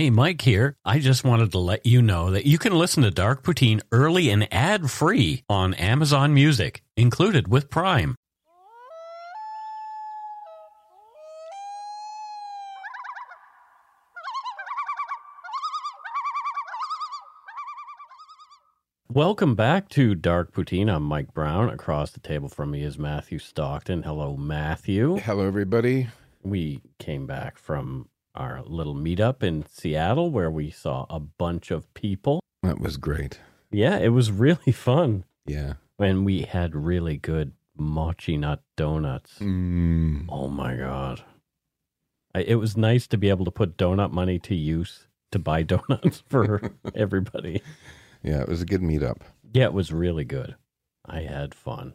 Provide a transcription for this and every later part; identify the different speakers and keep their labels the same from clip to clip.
Speaker 1: Hey, Mike here. I just wanted to let you know that you can listen to Dark Poutine early and ad free on Amazon Music, included with Prime. Welcome back to Dark Poutine. I'm Mike Brown. Across the table from me is Matthew Stockton. Hello, Matthew.
Speaker 2: Hello, everybody.
Speaker 1: We came back from our little meetup in Seattle where we saw a bunch of people.
Speaker 2: That was great.
Speaker 1: Yeah, it was really fun.
Speaker 2: Yeah.
Speaker 1: And we had really good Mochinut donuts.
Speaker 2: Mm.
Speaker 1: Oh my God. I, it was nice to be able to put donut money to use to buy donuts for everybody.
Speaker 2: Yeah, it was a good meetup.
Speaker 1: Yeah, it was really good. I had fun.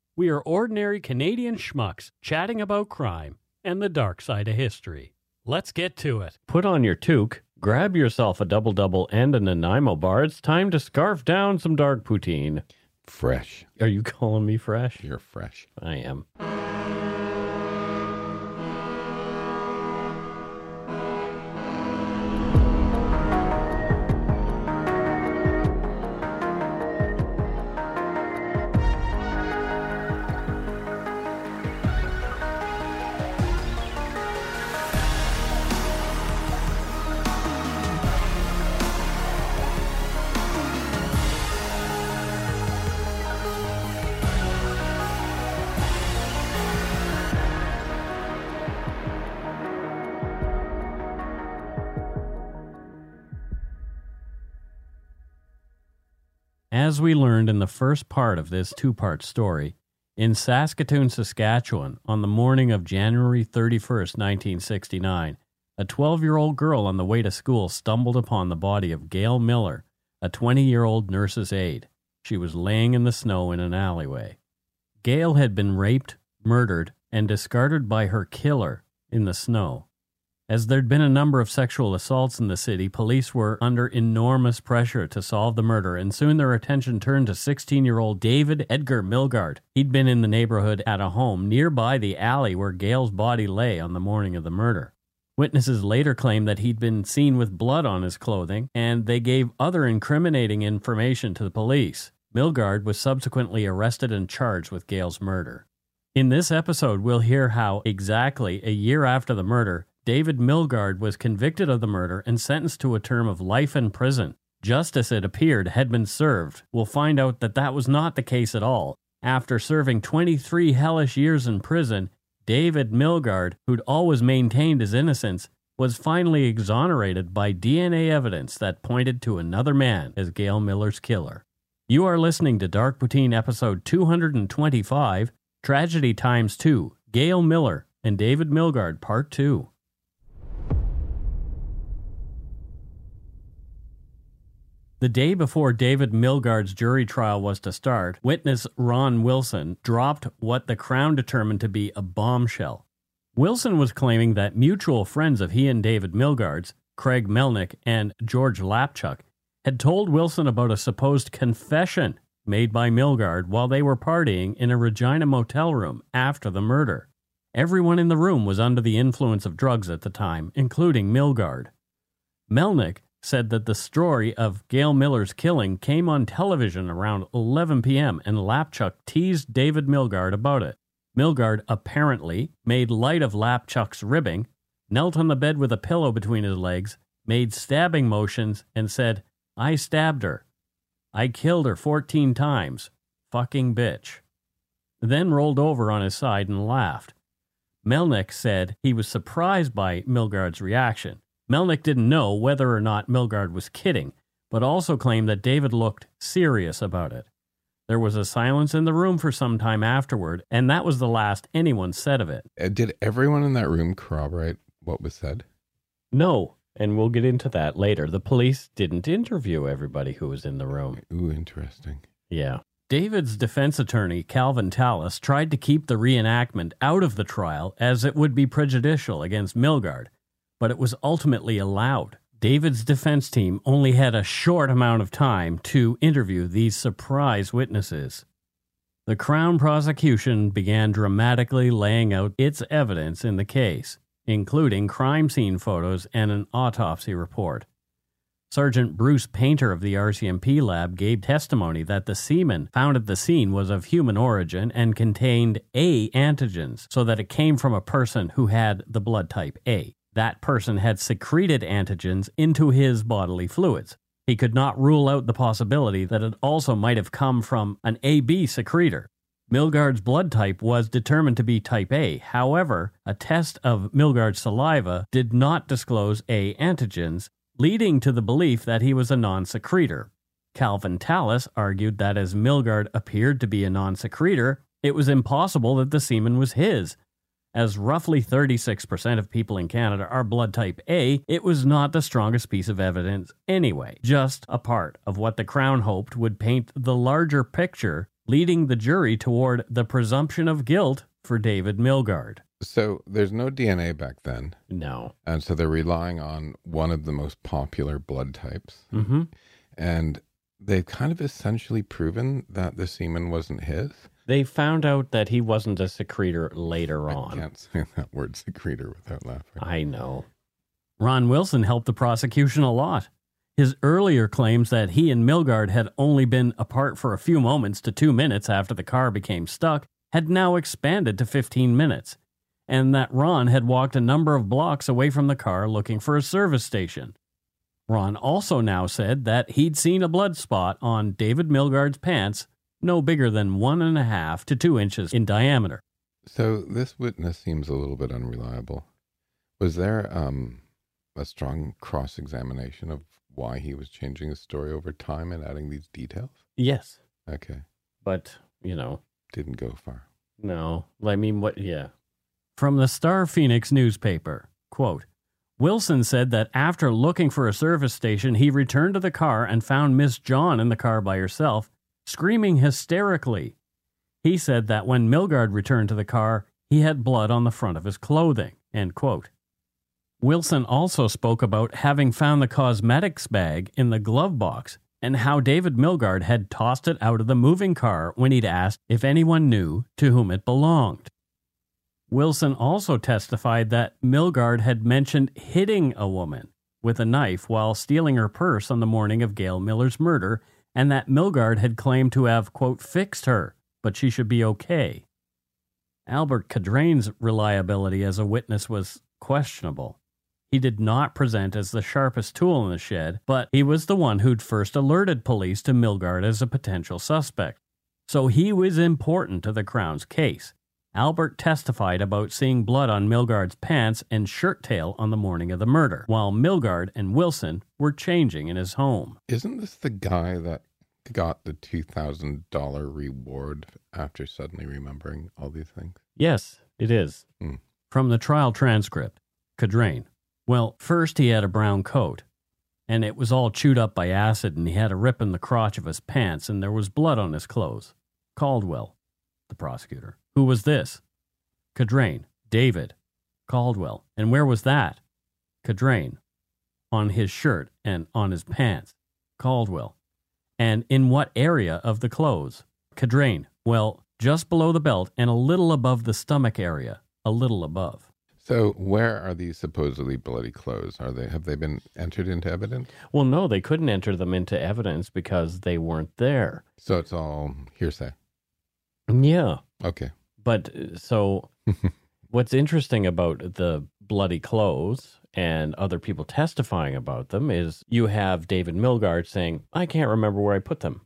Speaker 3: We are ordinary Canadian schmucks chatting about crime and the dark side of history. Let's get to it.
Speaker 1: Put on your toque, grab yourself a double double and a Nanaimo bar. It's time to scarf down some dark poutine.
Speaker 2: Fresh.
Speaker 1: Are you calling me fresh?
Speaker 2: You're fresh.
Speaker 1: I am. Learned in the first part of this two part story, in Saskatoon, Saskatchewan, on the morning of January 31st, 1969, a 12 year old girl on the way to school stumbled upon the body of Gail Miller, a 20 year old nurse's aide. She was laying in the snow in an alleyway. Gail had been raped, murdered, and discarded by her killer in the snow. As there'd been a number of sexual assaults in the city, police were under enormous pressure to solve the murder, and soon their attention turned to 16 year old David Edgar Milgaard. He'd been in the neighborhood at a home nearby the alley where Gail's body lay on the morning of the murder. Witnesses later claimed that he'd been seen with blood on his clothing, and they gave other incriminating information to the police. Milgaard was subsequently arrested and charged with Gail's murder. In this episode, we'll hear how, exactly a year after the murder, David Milgaard was convicted of the murder and sentenced to a term of life in prison. Justice, it appeared, had been served. We'll find out that that was not the case at all. After serving 23 hellish years in prison, David Milgaard, who'd always maintained his innocence, was finally exonerated by DNA evidence that pointed to another man as Gail Miller's killer. You are listening to Dark Poutine episode 225, Tragedy Times 2, Gail Miller and David Milgaard, Part 2. The day before David Milgaard's jury trial was to start, witness Ron Wilson dropped what the Crown determined to be a bombshell. Wilson was claiming that mutual friends of he and David Milgaard's, Craig Melnick and George Lapchuk, had told Wilson about a supposed confession made by Milgaard while they were partying in a Regina motel room after the murder. Everyone in the room was under the influence of drugs at the time, including Milgaard. Melnick said that the story of Gail Miller's killing came on television around 11 p.m. and Lapchuk teased David Milgaard about it. Milgaard apparently made light of Lapchuk's ribbing, knelt on the bed with a pillow between his legs, made stabbing motions, and said, I stabbed her. I killed her 14 times. Fucking bitch. Then rolled over on his side and laughed. Melnick said he was surprised by Milgaard's reaction. Melnick didn't know whether or not Milgaard was kidding, but also claimed that David looked serious about it. There was a silence in the room for some time afterward, and that was the last anyone said of it.
Speaker 2: Uh, Did everyone in that room corroborate what was said?
Speaker 1: No, And we'll get into that later. The police didn't interview everybody who was in the room.
Speaker 2: Ooh, interesting.
Speaker 1: Yeah. David's defense attorney, Calvin Tallis, tried to keep the reenactment out of the trial as it would be prejudicial against Milgaard, but it was ultimately allowed. David's defense team only had a short amount of time to interview these surprise witnesses. The Crown prosecution began dramatically laying out its evidence in the case, including crime scene photos and an autopsy report. Sergeant Bruce Painter of the RCMP lab gave testimony that the semen found at the scene was of human origin and contained A antigens, so that it came from a person who had the blood type A. That person had secreted antigens into his bodily fluids. He could not rule out the possibility that it also might have come from an AB secretor. Milgaard's blood type was determined to be type A. However, a test of Milgaard's saliva did not disclose A antigens, leading to the belief that he was a non secretor. Calvin Tallis argued that as Milgaard appeared to be a non secretor, it was impossible that the semen was his. As roughly 36% of people in Canada are blood type A, it was not the strongest piece of evidence anyway, just a part of what the Crown hoped would paint the larger picture, leading the jury toward the presumption of guilt for David Milgaard.
Speaker 2: So there's no DNA back then.
Speaker 1: No.
Speaker 2: And so they're relying on one of the most popular blood types.
Speaker 1: Mm-hmm.
Speaker 2: And they've kind of essentially proven that the semen wasn't his.
Speaker 1: They found out that he wasn't a secretor later on.
Speaker 2: I can't say that word secretor without laughing.
Speaker 1: I know. Ron Wilson helped the prosecution a lot. His earlier claims that he and Milgaard had only been apart for a few moments to two minutes after the car became stuck had now expanded to 15 minutes, and that Ron had walked a number of blocks away from the car looking for a service station. Ron also now said that he'd seen a blood spot on David Milgaard's pants no bigger than one and a half to two inches in diameter.
Speaker 2: So this witness seems a little bit unreliable. Was there um, a strong cross examination of why he was changing his story over time and adding these details?
Speaker 1: Yes,
Speaker 2: Okay.
Speaker 1: but, you know,
Speaker 2: Didn't go far.
Speaker 1: No, I mean, what? Yeah. From the Star Phoenix newspaper, quote, Wilson said that after looking for a service station, he returned to the car and found Miss John in the car by herself, screaming hysterically. He said that when Milgaard returned to the car, he had blood on the front of his clothing. Wilson also spoke about having found the cosmetics bag in the glove box and how David Milgaard had tossed it out of the moving car when he'd asked if anyone knew to whom it belonged. Wilson also testified that Milgaard had mentioned hitting a woman with a knife while stealing her purse on the morning of Gail Miller's murder, and that Milgaard had claimed to have, quote, fixed her, but she should be okay. Albert Cadrain's reliability as a witness was questionable. He did not present as the sharpest tool in the shed, but he was the one who'd first alerted police to Milgaard as a potential suspect. So he was important to the Crown's case. Albert testified about seeing blood on Milgaard's pants and shirt tail on the morning of the murder, while Milgaard and Wilson were changing in his home.
Speaker 2: Isn't this the guy that got the $2,000 reward after suddenly remembering all these things?
Speaker 1: Yes, it is.
Speaker 2: Hmm.
Speaker 1: From the trial transcript, Cadrain. Well, first he had a brown coat, and it was all chewed up by acid, and he had a rip in the crotch of his pants, and there was blood on his clothes. Caldwell, the prosecutor. Who was this? Cadrain. David. Caldwell. And where was that? Cadrain. On his shirt and on his pants. Caldwell. And in what area of the clothes? Cadrain. Well, just below the belt and a little above the stomach area. A little above.
Speaker 2: So where are these supposedly bloody clothes? Are they have they been entered into evidence?
Speaker 1: Well, no, they couldn't enter them into evidence because they weren't there.
Speaker 2: So it's all hearsay.
Speaker 1: Yeah.
Speaker 2: Okay.
Speaker 1: But uh, so what's interesting about the bloody clothes and other people testifying about them is you have David Milgaard saying, I can't remember where I put them.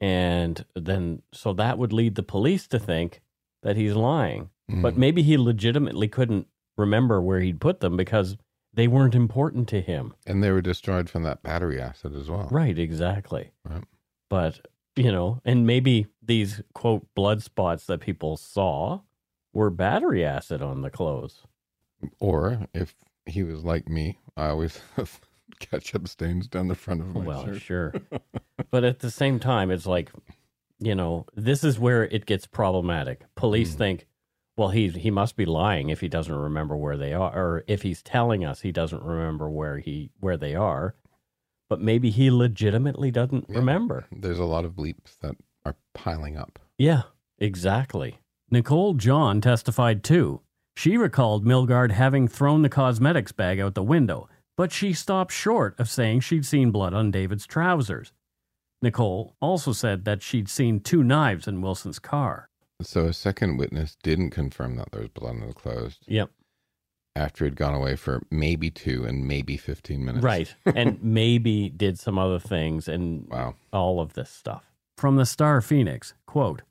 Speaker 1: And then, so that would lead the police to think that he's lying. But
Speaker 2: Mm.
Speaker 1: maybe he legitimately couldn't remember where he'd put them because they weren't important to him.
Speaker 2: and they were destroyed from that battery acid as well.
Speaker 1: Right, exactly.
Speaker 2: Right.
Speaker 1: But, you know, and maybe these quote blood spots that people saw were battery acid on the clothes.
Speaker 2: Or if he was like me, I always have ketchup stains down the front of my
Speaker 1: well,
Speaker 2: shirt.
Speaker 1: sure. but at the same time, it's like, you know, this is where it gets problematic. Police
Speaker 2: Mm.
Speaker 1: think, well, he he must be lying if he doesn't remember where they are, or if he's telling us he doesn't remember where he where they are. But maybe he legitimately doesn't
Speaker 2: Yeah.
Speaker 1: remember.
Speaker 2: There's a lot of bleeps that are piling up.
Speaker 1: Yeah, exactly. Nicole John testified too. She recalled Milgaard having thrown the cosmetics bag out the window, but she stopped short of saying she'd seen blood on David's trousers. Nicole also said that she'd seen two knives in Wilson's car.
Speaker 2: So a second witness didn't confirm that there was blood on the clothes
Speaker 1: Yep.
Speaker 2: After he'd gone away for maybe two and maybe 15 minutes.
Speaker 1: Right. and maybe did some other things and
Speaker 2: Wow.
Speaker 1: all of this stuff. From the Star Phoenix, quote,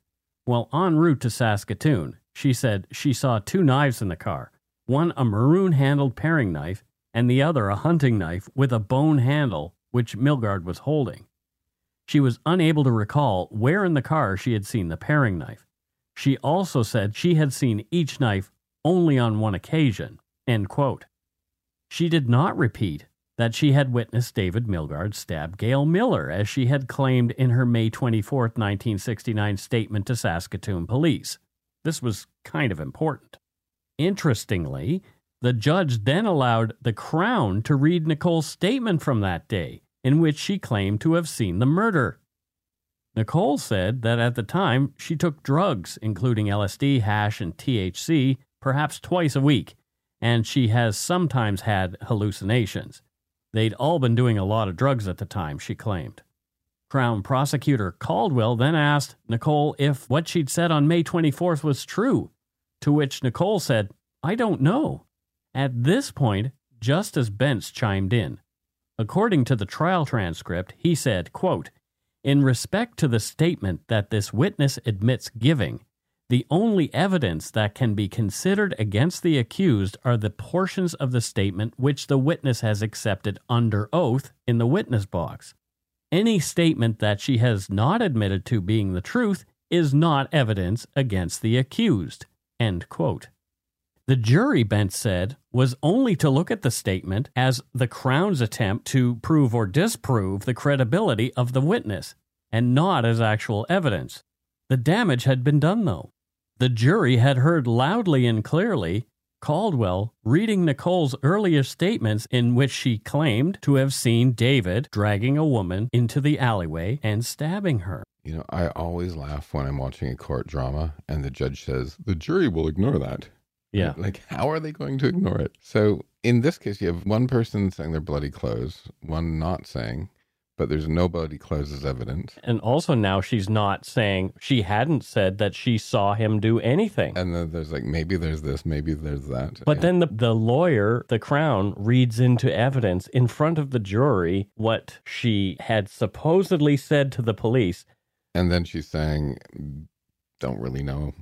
Speaker 1: While en route to Saskatoon, she said she saw two knives in the car, one a maroon handled paring knife and the other a hunting knife with a bone handle which Milgaard was holding. She was unable to recall where in the car she had seen the paring knife. She also said she had seen each knife only on one occasion. She did not repeat that she had witnessed David Milgaard stab Gail Miller, as she had claimed in her May 24, 1969 statement to Saskatoon police. This was kind of important. Interestingly, the judge then allowed the Crown to read Nicole's statement from that day, in which she claimed to have seen the murder. Nicole said that at the time she took drugs, including LSD, hash, and THC, perhaps twice a week, and she has sometimes had hallucinations. They'd all been doing a lot of drugs at the time, she claimed. Crown prosecutor Caldwell then asked Nicole if what she'd said on May 24th was true, to which Nicole said, I don't know. At this point, Justice Bence chimed in. According to the trial transcript, he said, quote, In respect to the statement that this witness admits giving, the only evidence that can be considered against the accused are the portions of the statement which the witness has accepted under oath in the witness box. Any statement that she has not admitted to being the truth is not evidence against the accused. The jury, Bence said, was only to look at the statement as the Crown's attempt to prove or disprove the credibility of the witness, and not as actual evidence. The damage had been done, though. The jury had heard loudly and clearly Caldwell reading Nicole's earlier statements in which she claimed to have seen David dragging a woman into the alleyway and stabbing her.
Speaker 2: You know, I always laugh when I'm watching a court drama and the judge says, the jury will ignore that.
Speaker 1: Yeah.
Speaker 2: Like, how are they going to ignore it? So, in this case, you have one person saying they're bloody clothes, one not saying, but there's nobody as evidence.
Speaker 1: And also now she's not saying she hadn't said that she saw him do anything.
Speaker 2: And then there's like, maybe there's this, maybe there's that.
Speaker 1: But then the, the lawyer, the Crown, reads into evidence in front of the jury what she had supposedly said to the police.
Speaker 2: And then she's saying, don't really know.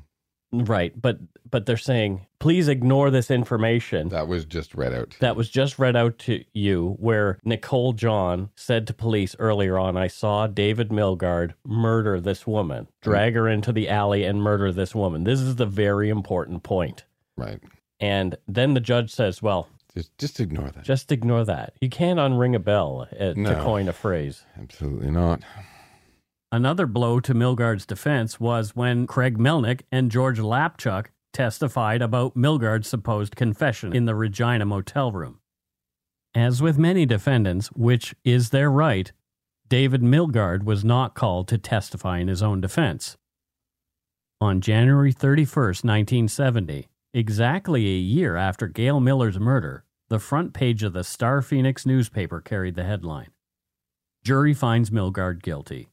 Speaker 1: Right, but but they're saying, please ignore this information.
Speaker 2: That was just read out.
Speaker 1: That was just read out to you, where Nicole John said to police earlier on, I saw David Milgaard murder this woman, drag her into the alley and murder this woman. This is the very important point.
Speaker 2: right.
Speaker 1: And then the judge says, well,
Speaker 2: Just, just ignore that.
Speaker 1: just ignore that. You can't unring a bell, uh, to coin a phrase.
Speaker 2: Absolutely not.
Speaker 1: Another blow to Milgaard's defense was when Craig Melnick and George Lapchuk testified about Milgaard's supposed confession in the Regina motel room. As with many defendants, which is their right, David Milgaard was not called to testify in his own defense. On January 31st, 1970, exactly a year after Gail Miller's murder, the front page of the Star Phoenix newspaper carried the headline Jury finds Milgaard guilty.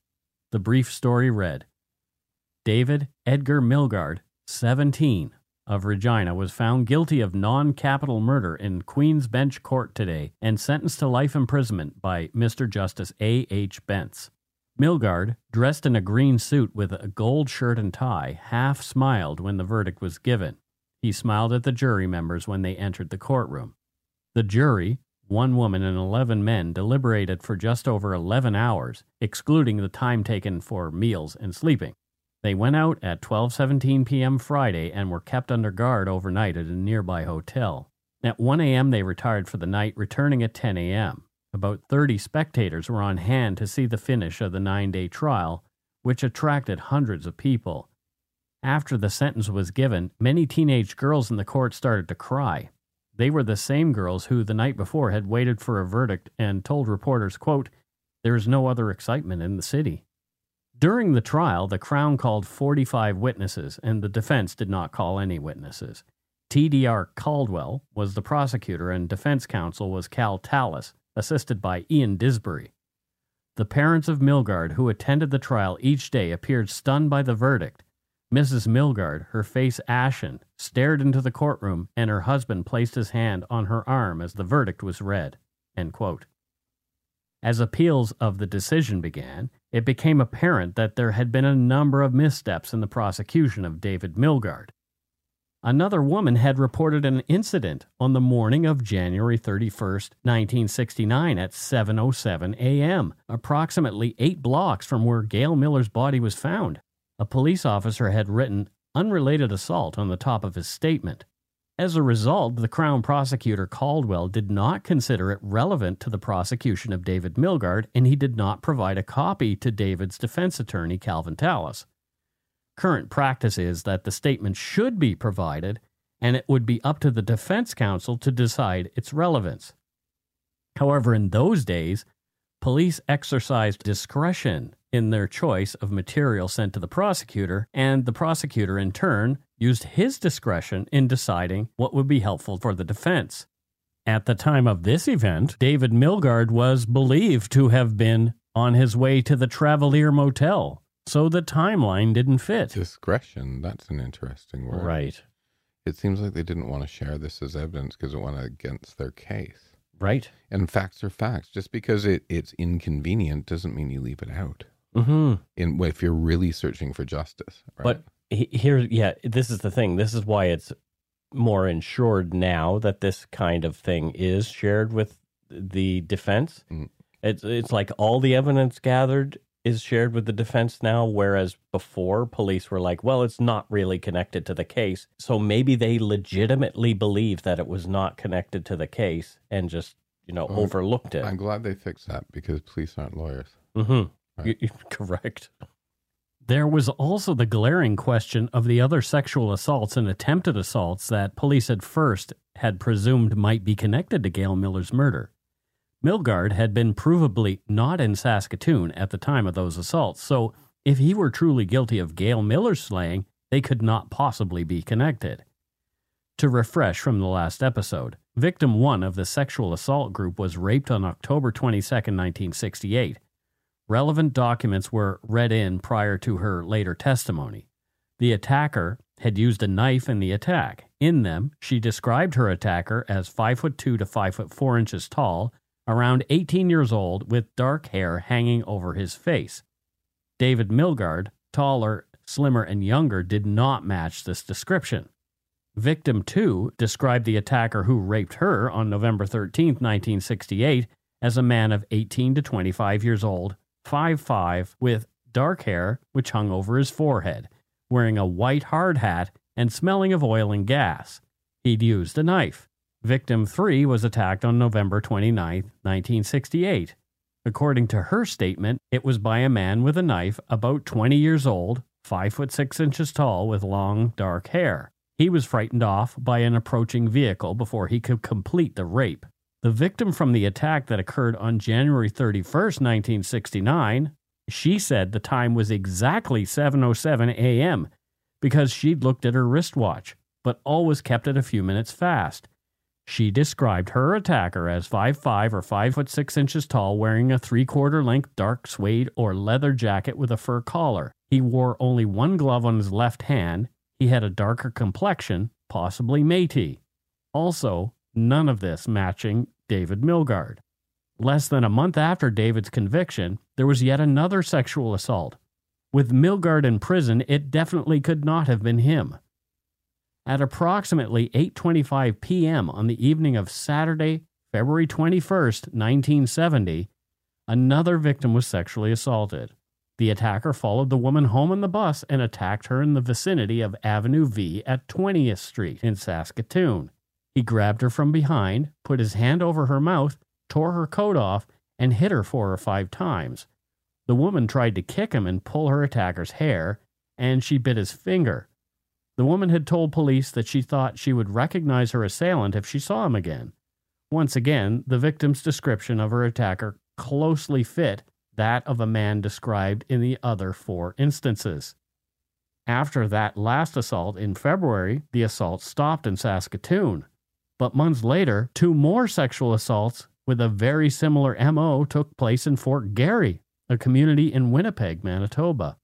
Speaker 1: The brief story read David Edgar Milgaard, 17, of Regina, was found guilty of non capital murder in Queen's Bench Court today and sentenced to life imprisonment by Mr. Justice A. H. Bence. Milgaard, dressed in a green suit with a gold shirt and tie, half smiled when the verdict was given. He smiled at the jury members when they entered the courtroom. The jury, one woman and 11 men, deliberated for just over 11 hours, excluding the time taken for meals and sleeping. They went out at 12:17 p.m. Friday and were kept under guard overnight at a nearby hotel. At 1 a.m., they retired for the night, returning at 10 a.m. About 30 spectators were on hand to see the finish of the nine day trial, which attracted hundreds of people. After the sentence was given, many teenage girls in the court started to cry. They were the same girls who the night before had waited for a verdict and told reporters, quote, There is no other excitement in the city. During the trial, the Crown called 45 witnesses, and the defense did not call any witnesses. TDR Caldwell was the prosecutor, and defense counsel was Cal Tallis, assisted by Ian Disbury. The parents of Milgaard, who attended the trial each day, appeared stunned by the verdict. Mrs. Milgaard, her face ashen, stared into the courtroom, and her husband placed his hand on her arm as the verdict was read. As appeals of the decision began, it became apparent that there had been a number of missteps in the prosecution of David Milgaard. Another woman had reported an incident on the morning of January 31st, 1969 at 7:07 a.m., approximately 8 blocks from where Gail Miller's body was found. A police officer had written unrelated assault on the top of his statement. As a result, the Crown prosecutor Caldwell did not consider it relevant to the prosecution of David Milgaard, and he did not provide a copy to David's defense attorney, Calvin Tallis. Current practice is that the statement should be provided, and it would be up to the defense counsel to decide its relevance. However, in those days, police exercised discretion in their choice of material sent to the prosecutor, and the prosecutor, in turn, used his discretion in deciding what would be helpful for the defense. At the time of this event, David Milgaard was believed to have been on his way to the Travelier Motel so the timeline didn't fit.
Speaker 2: Discretion, that's an interesting word.
Speaker 1: Right.
Speaker 2: It seems like they didn't want to share this as evidence because it went against their case.
Speaker 1: Right.
Speaker 2: And facts are facts. Just because it, it's inconvenient doesn't mean you leave it out.
Speaker 4: Mm-hmm.
Speaker 2: In if you're really searching for justice. Right?
Speaker 4: But he- here, yeah, this is the thing. This is why it's more insured now that this kind of thing is shared with the defense.
Speaker 2: Mm.
Speaker 4: It's it's like all the evidence gathered is shared with the defense now, whereas before police were like, well, it's not really connected to the case. So maybe they legitimately believe that it was not connected to the case and just, you know,
Speaker 2: Well,
Speaker 4: overlooked it.
Speaker 2: I'm glad they fixed that because police aren't lawyers.
Speaker 4: Mm-hmm.
Speaker 2: Right.
Speaker 4: You- you- correct.
Speaker 1: There was also the glaring question of the other sexual assaults and attempted assaults that police at first had presumed might be connected to Gail Miller's murder. Milgaard had been provably not in Saskatoon at the time of those assaults, so if he were truly guilty of Gail Miller's slaying, they could not possibly be connected. To refresh from the last episode, victim one of the sexual assault group was raped on October 22, 1968. Relevant documents were read in prior to her later testimony. The attacker had used a knife in the attack. In them, she described her attacker as 5 foot 2 to 5 foot 4 inches tall, around 18 years old, with dark hair hanging over his face. David Milgaard, taller, slimmer, and younger, did not match this description. Victim 2 described the attacker who raped her on November 13, 1968, as a man of 18 to 25 years old, 5'5, with dark hair which hung over his forehead, wearing a white hard hat and smelling of oil and gas. He'd used a knife. Victim 3 was attacked on November 29, 1968. According to her statement, it was by a man with a knife about 20 years old, 5 foot 6 inches tall with long dark hair. He was frightened off by an approaching vehicle before he could complete the rape. The victim from the attack that occurred on January 31st, 1969, she said the time was exactly 7:07 a.m. because she'd looked at her wristwatch, but always kept it a few minutes fast. She described her attacker as 5'5 or 5 foot 6 inches tall, wearing a three quarter length dark suede or leather jacket with a fur collar. He wore only one glove on his left hand. He had a darker complexion, possibly Métis. Also, none of this matching David Milgaard. Less than a month after David's conviction, there was yet another sexual assault. With Milgaard in prison, it definitely could not have been him. At approximately 8:25 p.m. on the evening of Saturday, February 21st, 1970, another victim was sexually assaulted. The attacker followed the woman home on the bus and attacked her in the vicinity of Avenue V at 20th Street in Saskatoon. He grabbed her from behind, put his hand over her mouth, tore her coat off, and hit her four or five times. The woman tried to kick him and pull her attacker's hair, and she bit his finger. The woman had told police that she thought she would recognize her assailant if she saw him again. Once again, the victim's description of her attacker closely fit that of a man described in the other four instances. After that last assault in February, the assault stopped in Saskatoon. But months later, two more sexual assaults with a very similar MO took place in Fort Garry, a community in Winnipeg, Manitoba.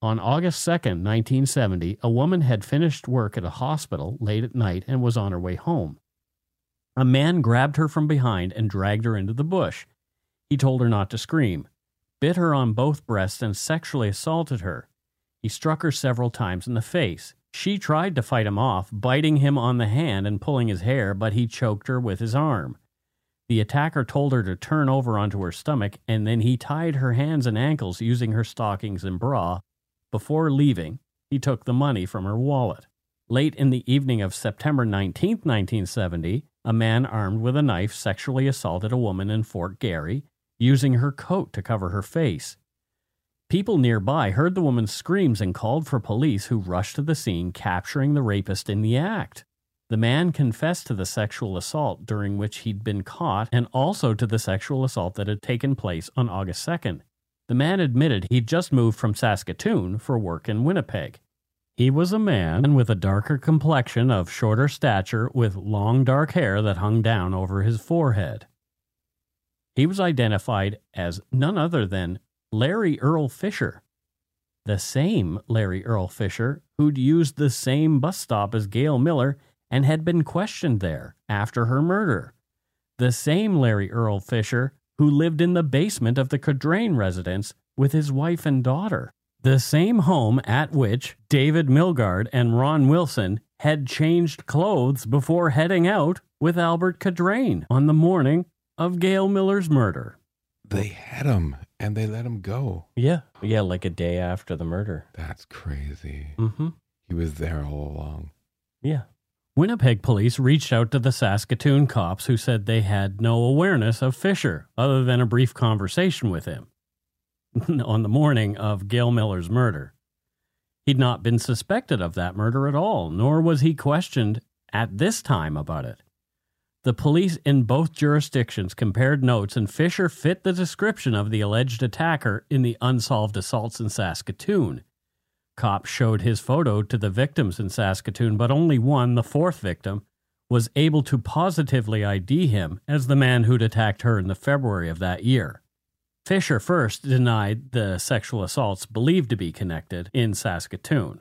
Speaker 1: On August 2, 1970, a woman had finished work at a hospital late at night and was on her way home. A man grabbed her from behind and dragged her into the bush. He told her not to scream, bit her on both breasts, and sexually assaulted her. He struck her several times in the face. She tried to fight him off, biting him on the hand and pulling his hair, but he choked her with his arm. The attacker told her to turn over onto her stomach, and then he tied her hands and ankles using her stockings and bra. Before leaving, he took the money from her wallet. Late in the evening of September 19, 1970, a man armed with a knife sexually assaulted a woman in Fort Garry, using her coat to cover her face. People nearby heard the woman's screams and called for police, who rushed to the scene, capturing the rapist in the act. The man confessed to the sexual assault during which he'd been caught and also to the sexual assault that had taken place on August 2nd. The man admitted he'd just moved from Saskatoon for work in Winnipeg. He was a man with a darker complexion of shorter stature with long dark hair that hung down over his forehead. He was identified as none other than Larry Earl Fisher, the same Larry Earl Fisher who'd used the same bus stop as Gail Miller and had been questioned there after her murder. The same Larry Earl Fisher who lived in the basement of the Cadrain residence with his wife and daughter. The same home at which David Milgaard and Ron Wilson had changed clothes before heading out with Albert Cadrain on the morning of Gail Miller's murder.
Speaker 2: They had him and they let him go.
Speaker 4: Yeah. Yeah, like a day after the murder.
Speaker 2: That's crazy.
Speaker 1: Mm-hmm.
Speaker 2: He was there all along.
Speaker 4: Yeah.
Speaker 1: Winnipeg police reached out to the Saskatoon cops who said they had no awareness of Fisher other than a brief conversation with him on the morning of Gail Miller's murder. He'd not been suspected of that murder at all, nor was he questioned at this time about it. The police in both jurisdictions compared notes, and Fisher fit the description of the alleged attacker in the unsolved assaults in Saskatoon. Cops showed his photo to the victims in Saskatoon, but only one, the fourth victim, was able to positively ID him as the man who'd attacked her in the February of that year. Fisher first denied the sexual assaults believed to be connected in Saskatoon.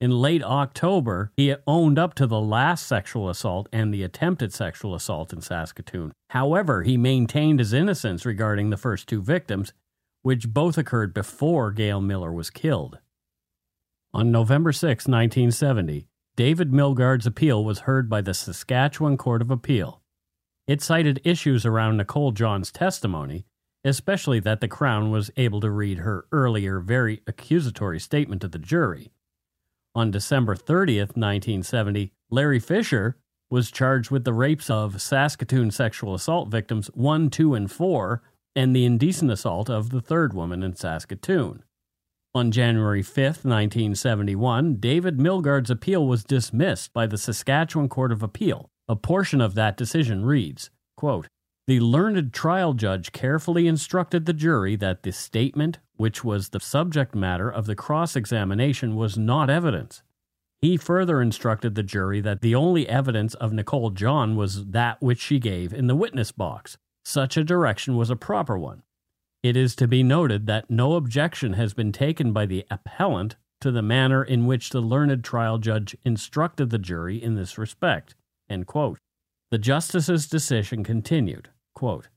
Speaker 1: In late October, he owned up to the last sexual assault and the attempted sexual assault in Saskatoon. However, he maintained his innocence regarding the first two victims, which both occurred before Gail Miller was killed. On November 6, 1970, David Milgaard's appeal was heard by the Saskatchewan Court of Appeal. It cited issues around Nicole John's testimony, especially that the Crown was able to read her earlier very accusatory statement to the jury. On December 30th, 1970, Larry Fisher was charged with the rapes of Saskatoon sexual assault victims 1, 2, and 4, and the indecent assault of the third woman in Saskatoon. On January 5, 1971, David Milgaard's appeal was dismissed by the Saskatchewan Court of Appeal. A portion of that decision reads quote, The learned trial judge carefully instructed the jury that the statement, which was the subject matter of the cross examination, was not evidence. He further instructed the jury that the only evidence of Nicole John was that which she gave in the witness box. Such a direction was a proper one. It is to be noted that no objection has been taken by the appellant to the manner in which the learned trial judge instructed the jury in this respect. The justice's decision continued quote,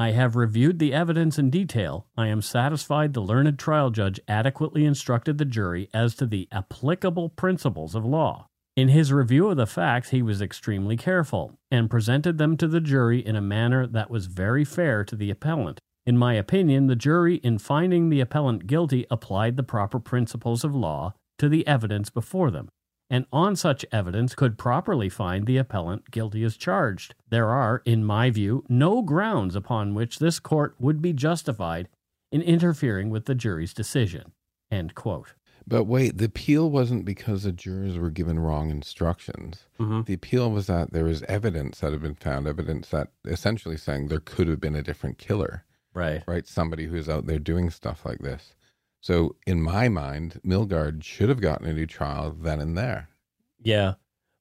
Speaker 1: I have reviewed the evidence in detail. I am satisfied the learned trial judge adequately instructed the jury as to the applicable principles of law. In his review of the facts, he was extremely careful and presented them to the jury in a manner that was very fair to the appellant. In my opinion, the jury, in finding the appellant guilty, applied the proper principles of law to the evidence before them, and on such evidence could properly find the appellant guilty as charged. There are, in my view, no grounds upon which this court would be justified in interfering with the jury's decision. End quote.
Speaker 2: But wait, the appeal wasn't because the jurors were given wrong instructions.
Speaker 1: Mm-hmm.
Speaker 2: The appeal was that there was evidence that had been found, evidence that essentially saying there could have been a different killer,
Speaker 1: Right.
Speaker 2: right? Somebody who's out there doing stuff like this. So, in my mind, Milgaard should have gotten a new trial then and there.
Speaker 4: Yeah.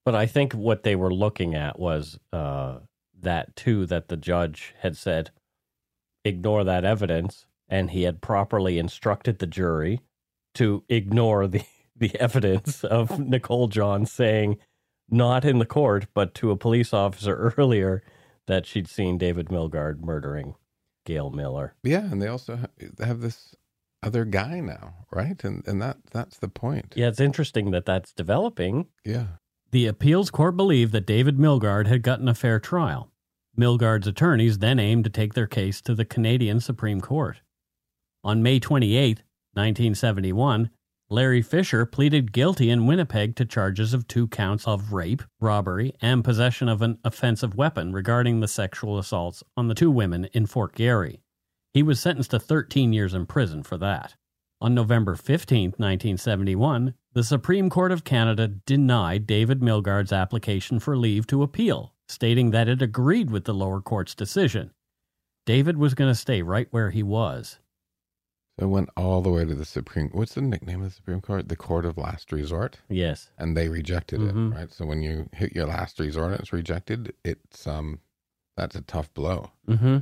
Speaker 4: But I think what they were looking at was uh, that too, that the judge had said, ignore that evidence. And he had properly instructed the jury to ignore the, the evidence of Nicole John saying, not in the court, but to a police officer earlier, that she'd seen David Milgaard murdering Gail Miller.
Speaker 2: Yeah, and they also have this other guy now, right? And and that that's the point.
Speaker 4: Yeah, it's interesting that that's developing.
Speaker 2: Yeah.
Speaker 1: The appeals court believed that David Milgaard had gotten a fair trial. Milgaard's attorneys then aimed to take their case to the Canadian Supreme Court. On May 28, 1971, Larry Fisher pleaded guilty in Winnipeg to charges of two counts of rape, robbery, and possession of an offensive weapon regarding the sexual assaults on the two women in Fort Garry. He was sentenced to 13 years in prison for that. On November 15, 1971, the Supreme Court of Canada denied David Milgaard's application for leave to appeal, stating that it agreed with the lower court's decision. David was going to stay right where he was.
Speaker 2: So it went all the way to the Supreme. What's the nickname of the Supreme Court? The Court of Last Resort,
Speaker 4: Yes.
Speaker 2: and they rejected
Speaker 1: Mhm.
Speaker 2: it. Right. So when you hit your last resort and it's rejected, it's um, that's a tough blow.
Speaker 1: Mm-hmm.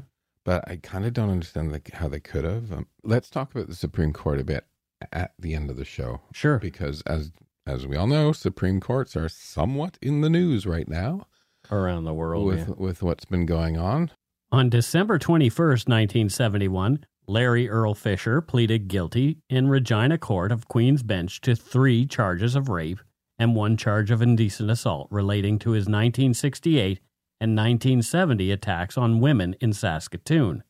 Speaker 2: But I kind of don't understand like how they could have. Um, let's talk about the Supreme Court a bit at the end of the show,
Speaker 1: Sure.
Speaker 2: because as as we all know, Supreme Courts are somewhat in the news right now
Speaker 1: Around the world.
Speaker 2: with
Speaker 1: yeah.
Speaker 2: with what's been going on.
Speaker 1: On December 21st, 1971, Larry Earl Fisher pleaded guilty in Regina Court of Queen's Bench to three charges of rape and one charge of indecent assault relating to his 1968 and 1970 attacks on women in Saskatoon.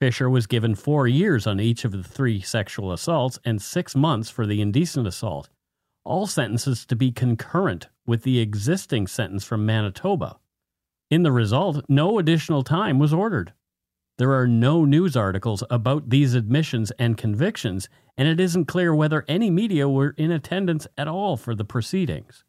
Speaker 1: Fisher was given four years on each of the three sexual assaults and six months for the indecent assault, all sentences to be concurrent with the existing sentence from Manitoba. In the result, no additional time was ordered. There are no news articles about these admissions and convictions, and it isn't clear whether any media were in attendance at all for the proceedings.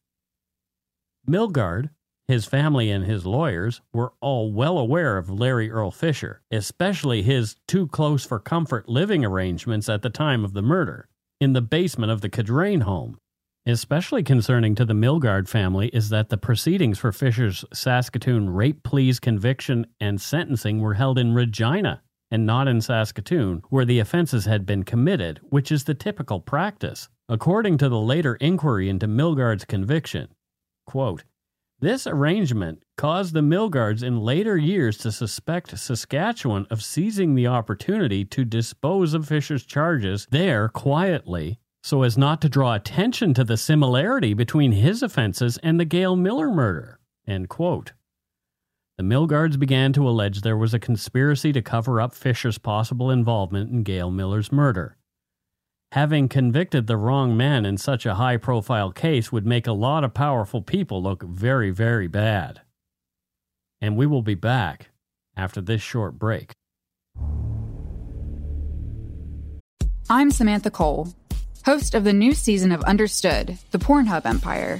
Speaker 1: Milgaard, his family, and his lawyers were all well aware of Larry Earl Fisher, especially his too close for comfort living arrangements at the time of the murder, in the basement of the Cadrain home. Especially concerning to the Milgaard family is that the proceedings for Fisher's Saskatoon rape pleas conviction and sentencing were held in Regina and not in Saskatoon, where the offenses had been committed, which is the typical practice. According to the later inquiry into Milgaard's conviction, quote, this arrangement caused the Milgaards in later years to suspect Saskatchewan of seizing the opportunity to dispose of Fisher's charges there quietly so as not to draw attention to the similarity between his offenses and the Gail Miller murder. The Milgaards began to allege there was a conspiracy to cover up Fisher's possible involvement in Gail Miller's murder. Having convicted the wrong man in such a high profile case would make a lot of powerful people look very, very bad. And we will be back after this short break.
Speaker 5: I'm Samantha Cole, host of the new season of Understood, the Pornhub Empire.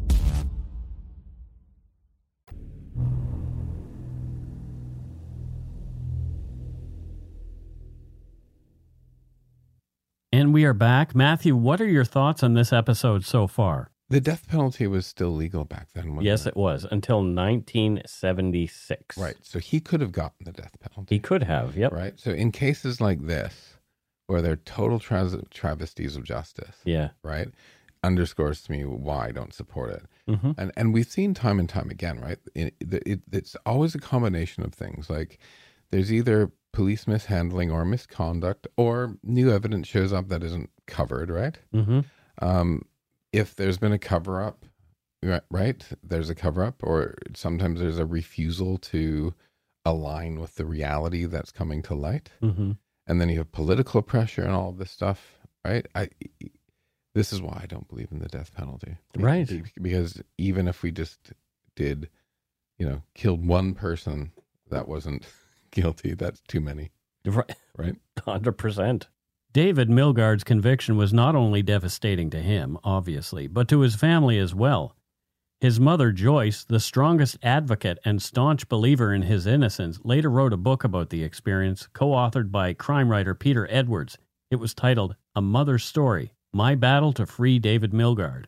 Speaker 1: We are back. Matthew, what are your thoughts on this episode so far?
Speaker 2: The death penalty was still legal back then. Wasn't
Speaker 4: Yes,
Speaker 2: it?
Speaker 4: it was until 1976.
Speaker 2: Right. So he could have gotten the death penalty.
Speaker 4: He could have. Yep.
Speaker 2: Right. So in cases like this, where they're total tra- travesties of justice,
Speaker 4: Yeah.
Speaker 2: right, underscores to me why I don't support it.
Speaker 4: hmm
Speaker 2: And and we've seen time and time again, right? It, it, it's always a combination of things. Like there's either police mishandling or misconduct, or new evidence shows up that isn't covered, right?
Speaker 4: Mm-hmm.
Speaker 2: Um, if there's been a cover up, right? There's a cover up, or sometimes there's a refusal to align with the reality that's coming to light.
Speaker 4: Mm-hmm.
Speaker 2: And then you have political pressure and all of this stuff, right? I, this is why I don't believe in the death penalty.
Speaker 4: Right.
Speaker 2: Because even if we just did, you know, killed one person that wasn't guilty, that's too many.
Speaker 4: Right.
Speaker 2: Right.
Speaker 4: 100%.
Speaker 1: David Milgaard's conviction was not only devastating to him, obviously, but to his family as well. His mother, Joyce, the strongest advocate and staunch believer in his innocence, later wrote a book about the experience, co authored by crime writer Peter Edwards. It was titled A Mother's Story My Battle to Free David Milgaard.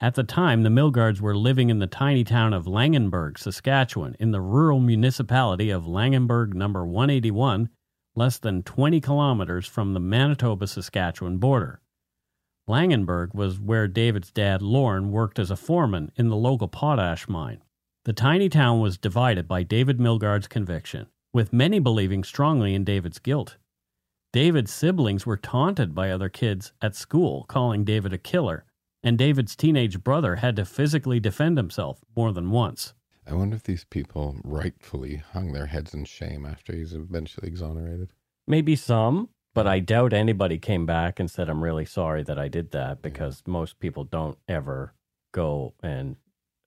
Speaker 1: At the time, the Milgaards were living in the tiny town of Langenburg, Saskatchewan, in the rural municipality of Langenburg number 181 less than 20 kilometers from the Manitoba Saskatchewan border. Langenburg was where David's dad, Lorne, worked as a foreman in the local potash mine. The tiny town was divided by David Milgaard's conviction, with many believing strongly in David's guilt. David's siblings were taunted by other kids at school, calling David a killer, and David's teenage brother had to physically defend himself more than once.
Speaker 2: I wonder if these people rightfully hung their heads in shame after he's eventually exonerated.
Speaker 4: Maybe some, but I doubt anybody came back and said, I'm really sorry that I did that because most people don't ever go and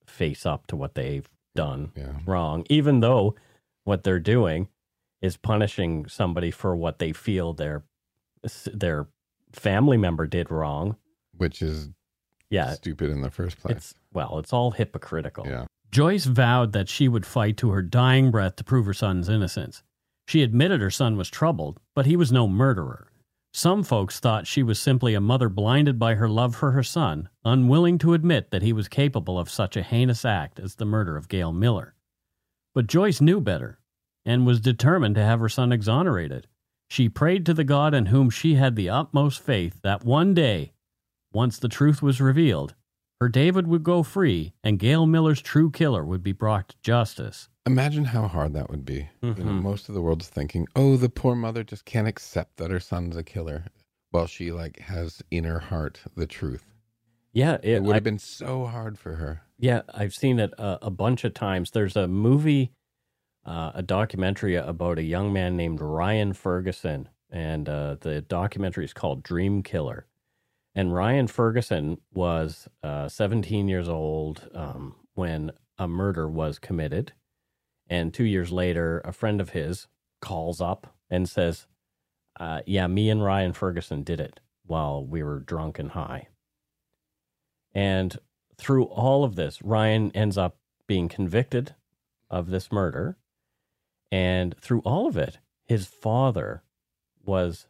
Speaker 4: face up to what they've done
Speaker 2: Yeah.
Speaker 4: wrong, even though what they're doing is punishing somebody for what they feel their their family member did wrong.
Speaker 2: Which is
Speaker 4: Yeah,
Speaker 2: stupid in the first place.
Speaker 4: it's well, it's all hypocritical.
Speaker 2: yeah.
Speaker 1: Joyce vowed that she would fight to her dying breath to prove her son's innocence. She admitted her son was troubled, but he was no murderer. Some folks thought she was simply a mother blinded by her love for her son, unwilling to admit that he was capable of such a heinous act as the murder of Gail Miller. But Joyce knew better and was determined to have her son exonerated. She prayed to the God in whom she had the utmost faith that one day, once the truth was revealed, her David would go free and Gail Miller's true killer would be brought to justice.
Speaker 2: Imagine how hard that would be. You know,
Speaker 4: Mhm.
Speaker 2: most of the world's thinking, "Oh, the poor mother just can't accept that her son's a killer," while she like has in her heart the truth.
Speaker 4: Yeah,
Speaker 2: It,
Speaker 4: it,
Speaker 2: would
Speaker 4: I-
Speaker 2: have been so hard for her.
Speaker 4: Yeah, I've seen it a, a bunch of times. There's a movie, uh, a documentary about a young man named Ryan Ferguson, and uh, the documentary is called Dream Killer. And Ryan Ferguson was uh, 17 years old um, when a murder was committed. And two years later, a friend of his calls up and says, uh, Yeah, me and Ryan Ferguson did it while we were drunk and high. And through all of this, Ryan ends up being convicted of this murder. And through all of it, his father was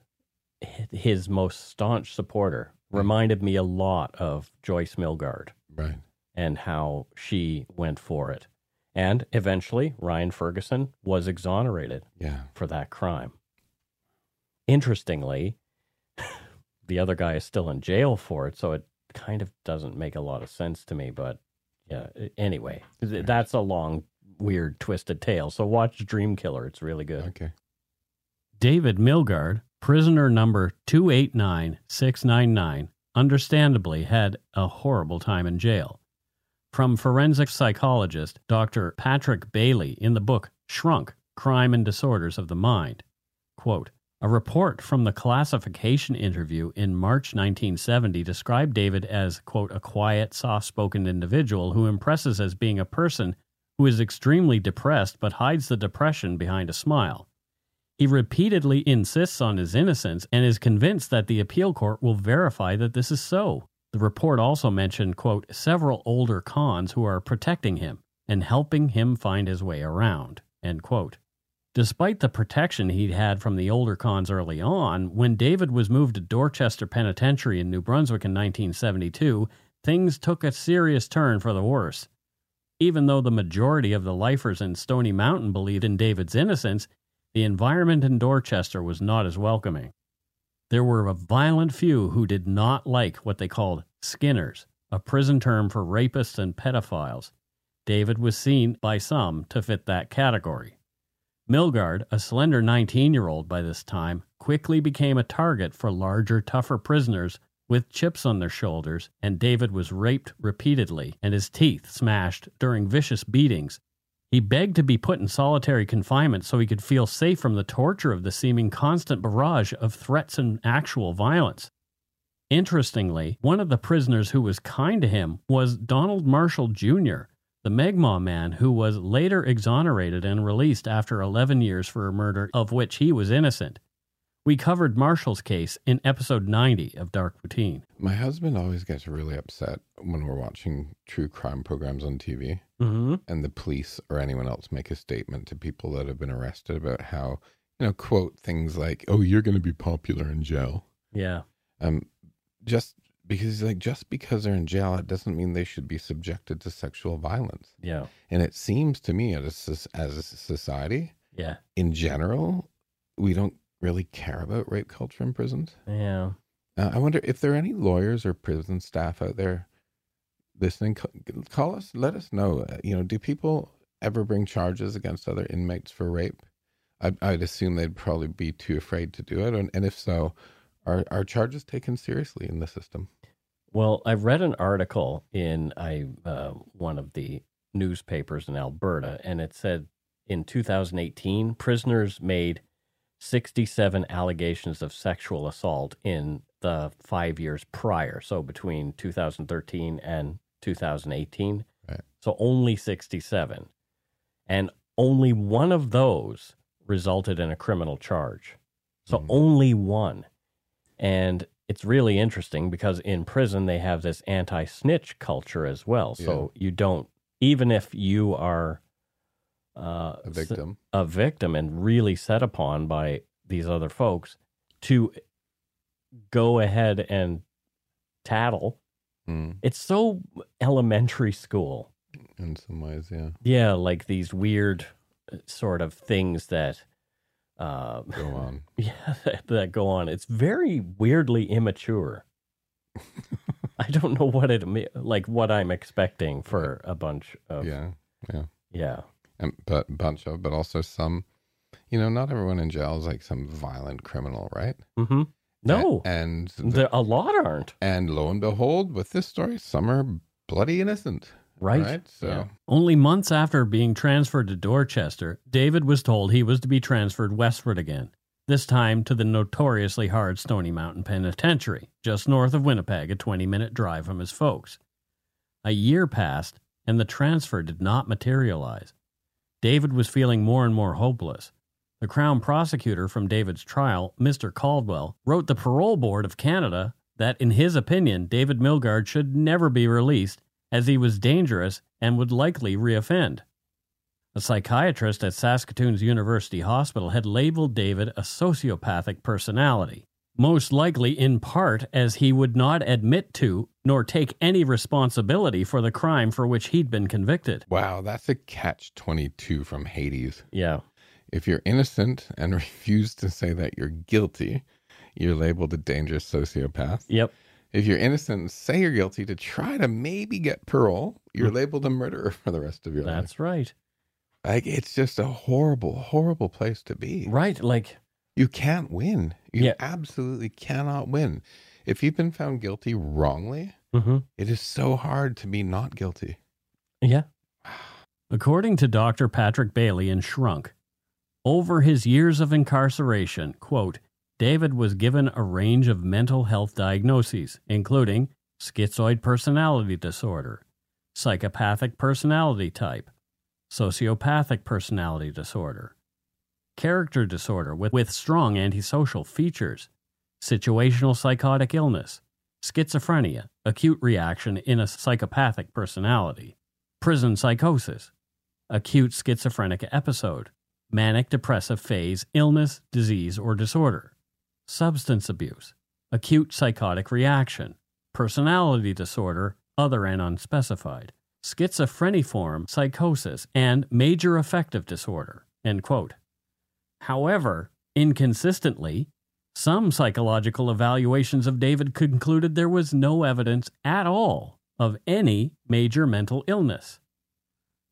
Speaker 4: his most staunch supporter. Reminded me a lot of Joyce Milgaard.
Speaker 2: Right.
Speaker 4: and how she went for it. And eventually, Ryan Ferguson was exonerated
Speaker 2: Yeah.
Speaker 4: for that crime. Interestingly, the other guy is still in jail for it, so it kind of doesn't make a lot of sense to me. But yeah, anyway, th- that's a long, weird, twisted tale. So watch Dream Killer; it's really good.
Speaker 2: Okay.
Speaker 1: David Milgaard, prisoner number 289699, understandably had a horrible time in jail. From forensic psychologist Dr. Patrick Bailey in the book Shrunk Crime and Disorders of the Mind. Quote, a report from the classification interview in March 1970 described David as, quote, a quiet, soft spoken individual who impresses as being a person who is extremely depressed but hides the depression behind a smile. He repeatedly insists on his innocence and is convinced that the appeal court will verify that this is so. The report also mentioned, quote, several older cons who are protecting him and helping him find his way around, end quote. Despite the protection he'd had from the older cons early on, when David was moved to Dorchester Penitentiary in New Brunswick in 1972, things took a serious turn for the worse. Even though the majority of the lifers in Stony Mountain believed in David's innocence, the environment in Dorchester was not as welcoming. There were a violent few who did not like what they called skinners, a prison term for rapists and pedophiles. David was seen by some to fit that category. Milgaard, a slender 19 year old by this time, quickly became a target for larger, tougher prisoners with chips on their shoulders, and David was raped repeatedly and his teeth smashed during vicious beatings. He begged to be put in solitary confinement so he could feel safe from the torture of the seeming constant barrage of threats and actual violence. Interestingly, one of the prisoners who was kind to him was Donald Marshall Jr., the Mi'kmaq man who was later exonerated and released after 11 years for a murder of which he was innocent. We covered Marshall's case in episode 90 of Dark Poutine.
Speaker 2: My husband always gets really upset when we're watching true crime programs on TV
Speaker 1: Mm-hmm.
Speaker 2: and the police or anyone else make a statement to people that have been arrested about how, you know, quote things like, oh, you're going to be popular in jail.
Speaker 1: Yeah.
Speaker 2: Um, just because, like, just because they're in jail, it doesn't mean they should be subjected to sexual violence.
Speaker 1: Yeah.
Speaker 2: And it seems to me, as a, as a society
Speaker 1: Yeah.
Speaker 2: in general, we don't really care about rape culture in prisons.
Speaker 1: Yeah.
Speaker 2: Uh, I wonder if there are any lawyers or prison staff out there listening. Call, call us, let us know. Uh, you know, do people ever bring charges against other inmates for rape? I'd, I'd assume they'd probably be too afraid to do it. And, and if so, are, are charges taken seriously in the system?
Speaker 4: Well, I read an article in I uh, one of the newspapers in Alberta, and it said in 2018, prisoners made 67 allegations of sexual assault in the five years prior, so between 2013 and 2018.
Speaker 2: Right.
Speaker 4: So only 67, and only one of those resulted in a criminal charge. So
Speaker 2: Mhm.
Speaker 4: only one. And it's really interesting because in prison they have this anti snitch culture as well. So you don't, even if you are uh,
Speaker 2: A victim?
Speaker 4: a victim and really set upon by these other folks, to go ahead and tattle.
Speaker 2: Mm,
Speaker 4: It's so elementary school.
Speaker 2: in some ways, yeah.
Speaker 4: Yeah, like these weird uh, sort of things that. Uh,
Speaker 2: Go on.
Speaker 4: Yeah, that, that go on. It's very weirdly immature. I don't know what it like what I'm expecting for a bunch of
Speaker 2: yeah. Yeah.
Speaker 4: yeah.
Speaker 2: And but bunch of, but also some. You know, not everyone in jail is like some violent criminal, right?
Speaker 4: Mm-hmm. No,
Speaker 2: A- and the-
Speaker 4: there, a lot aren't.
Speaker 2: and lo and behold, with this story, some are bloody innocent,
Speaker 4: Right.
Speaker 2: So
Speaker 4: Yeah.
Speaker 1: Only months after being transferred to Dorchester, David was told he was to be transferred westward again, this time to the notoriously hard Stony Mountain Penitentiary, just north of Winnipeg, a 20 minute drive from his folks. A year passed, and the transfer did not materialize. David was feeling more and more hopeless. The Crown prosecutor from David's trial, Mr. Caldwell, wrote the Parole Board of Canada that, in his opinion, David Milgaard should never be released as he was dangerous and would likely reoffend. A psychiatrist at Saskatoon's University Hospital had labeled David a sociopathic personality, most likely in part as he would not admit to nor take any responsibility for the crime for which he'd been convicted.
Speaker 2: wow, that's a catch twenty two from Hades.
Speaker 4: Yeah.
Speaker 2: If you're innocent and refuse to say that you're guilty, you're labeled a dangerous sociopath.
Speaker 4: Yep.
Speaker 2: If you're innocent and say you're guilty to try to maybe get parole, you're mm. labeled a murderer for the rest of your life.
Speaker 4: That's right.
Speaker 2: Like it's just a horrible, horrible place to be.
Speaker 4: Right. Like
Speaker 2: You can't win. You
Speaker 4: Yeah.
Speaker 2: absolutely cannot win. If you've been found guilty wrongly,
Speaker 4: mm-hmm.
Speaker 2: it is so hard to be not guilty.
Speaker 4: Yeah.
Speaker 1: According to Dr. Patrick Bailey in Shrunk, over his years of incarceration, quote, David was given a range of mental health diagnoses, including schizoid personality disorder, psychopathic personality type, sociopathic personality disorder, character disorder with, with strong antisocial features, situational psychotic illness, schizophrenia, acute reaction in a psychopathic personality, prison psychosis, acute schizophrenic episode, manic depressive phase, illness, disease, or disorder, substance abuse, acute psychotic reaction, personality disorder, other and unspecified, schizophreniform psychosis, and major affective disorder. End quote. However, inconsistently, some psychological evaluations of David concluded there was no evidence at all of any major mental illness.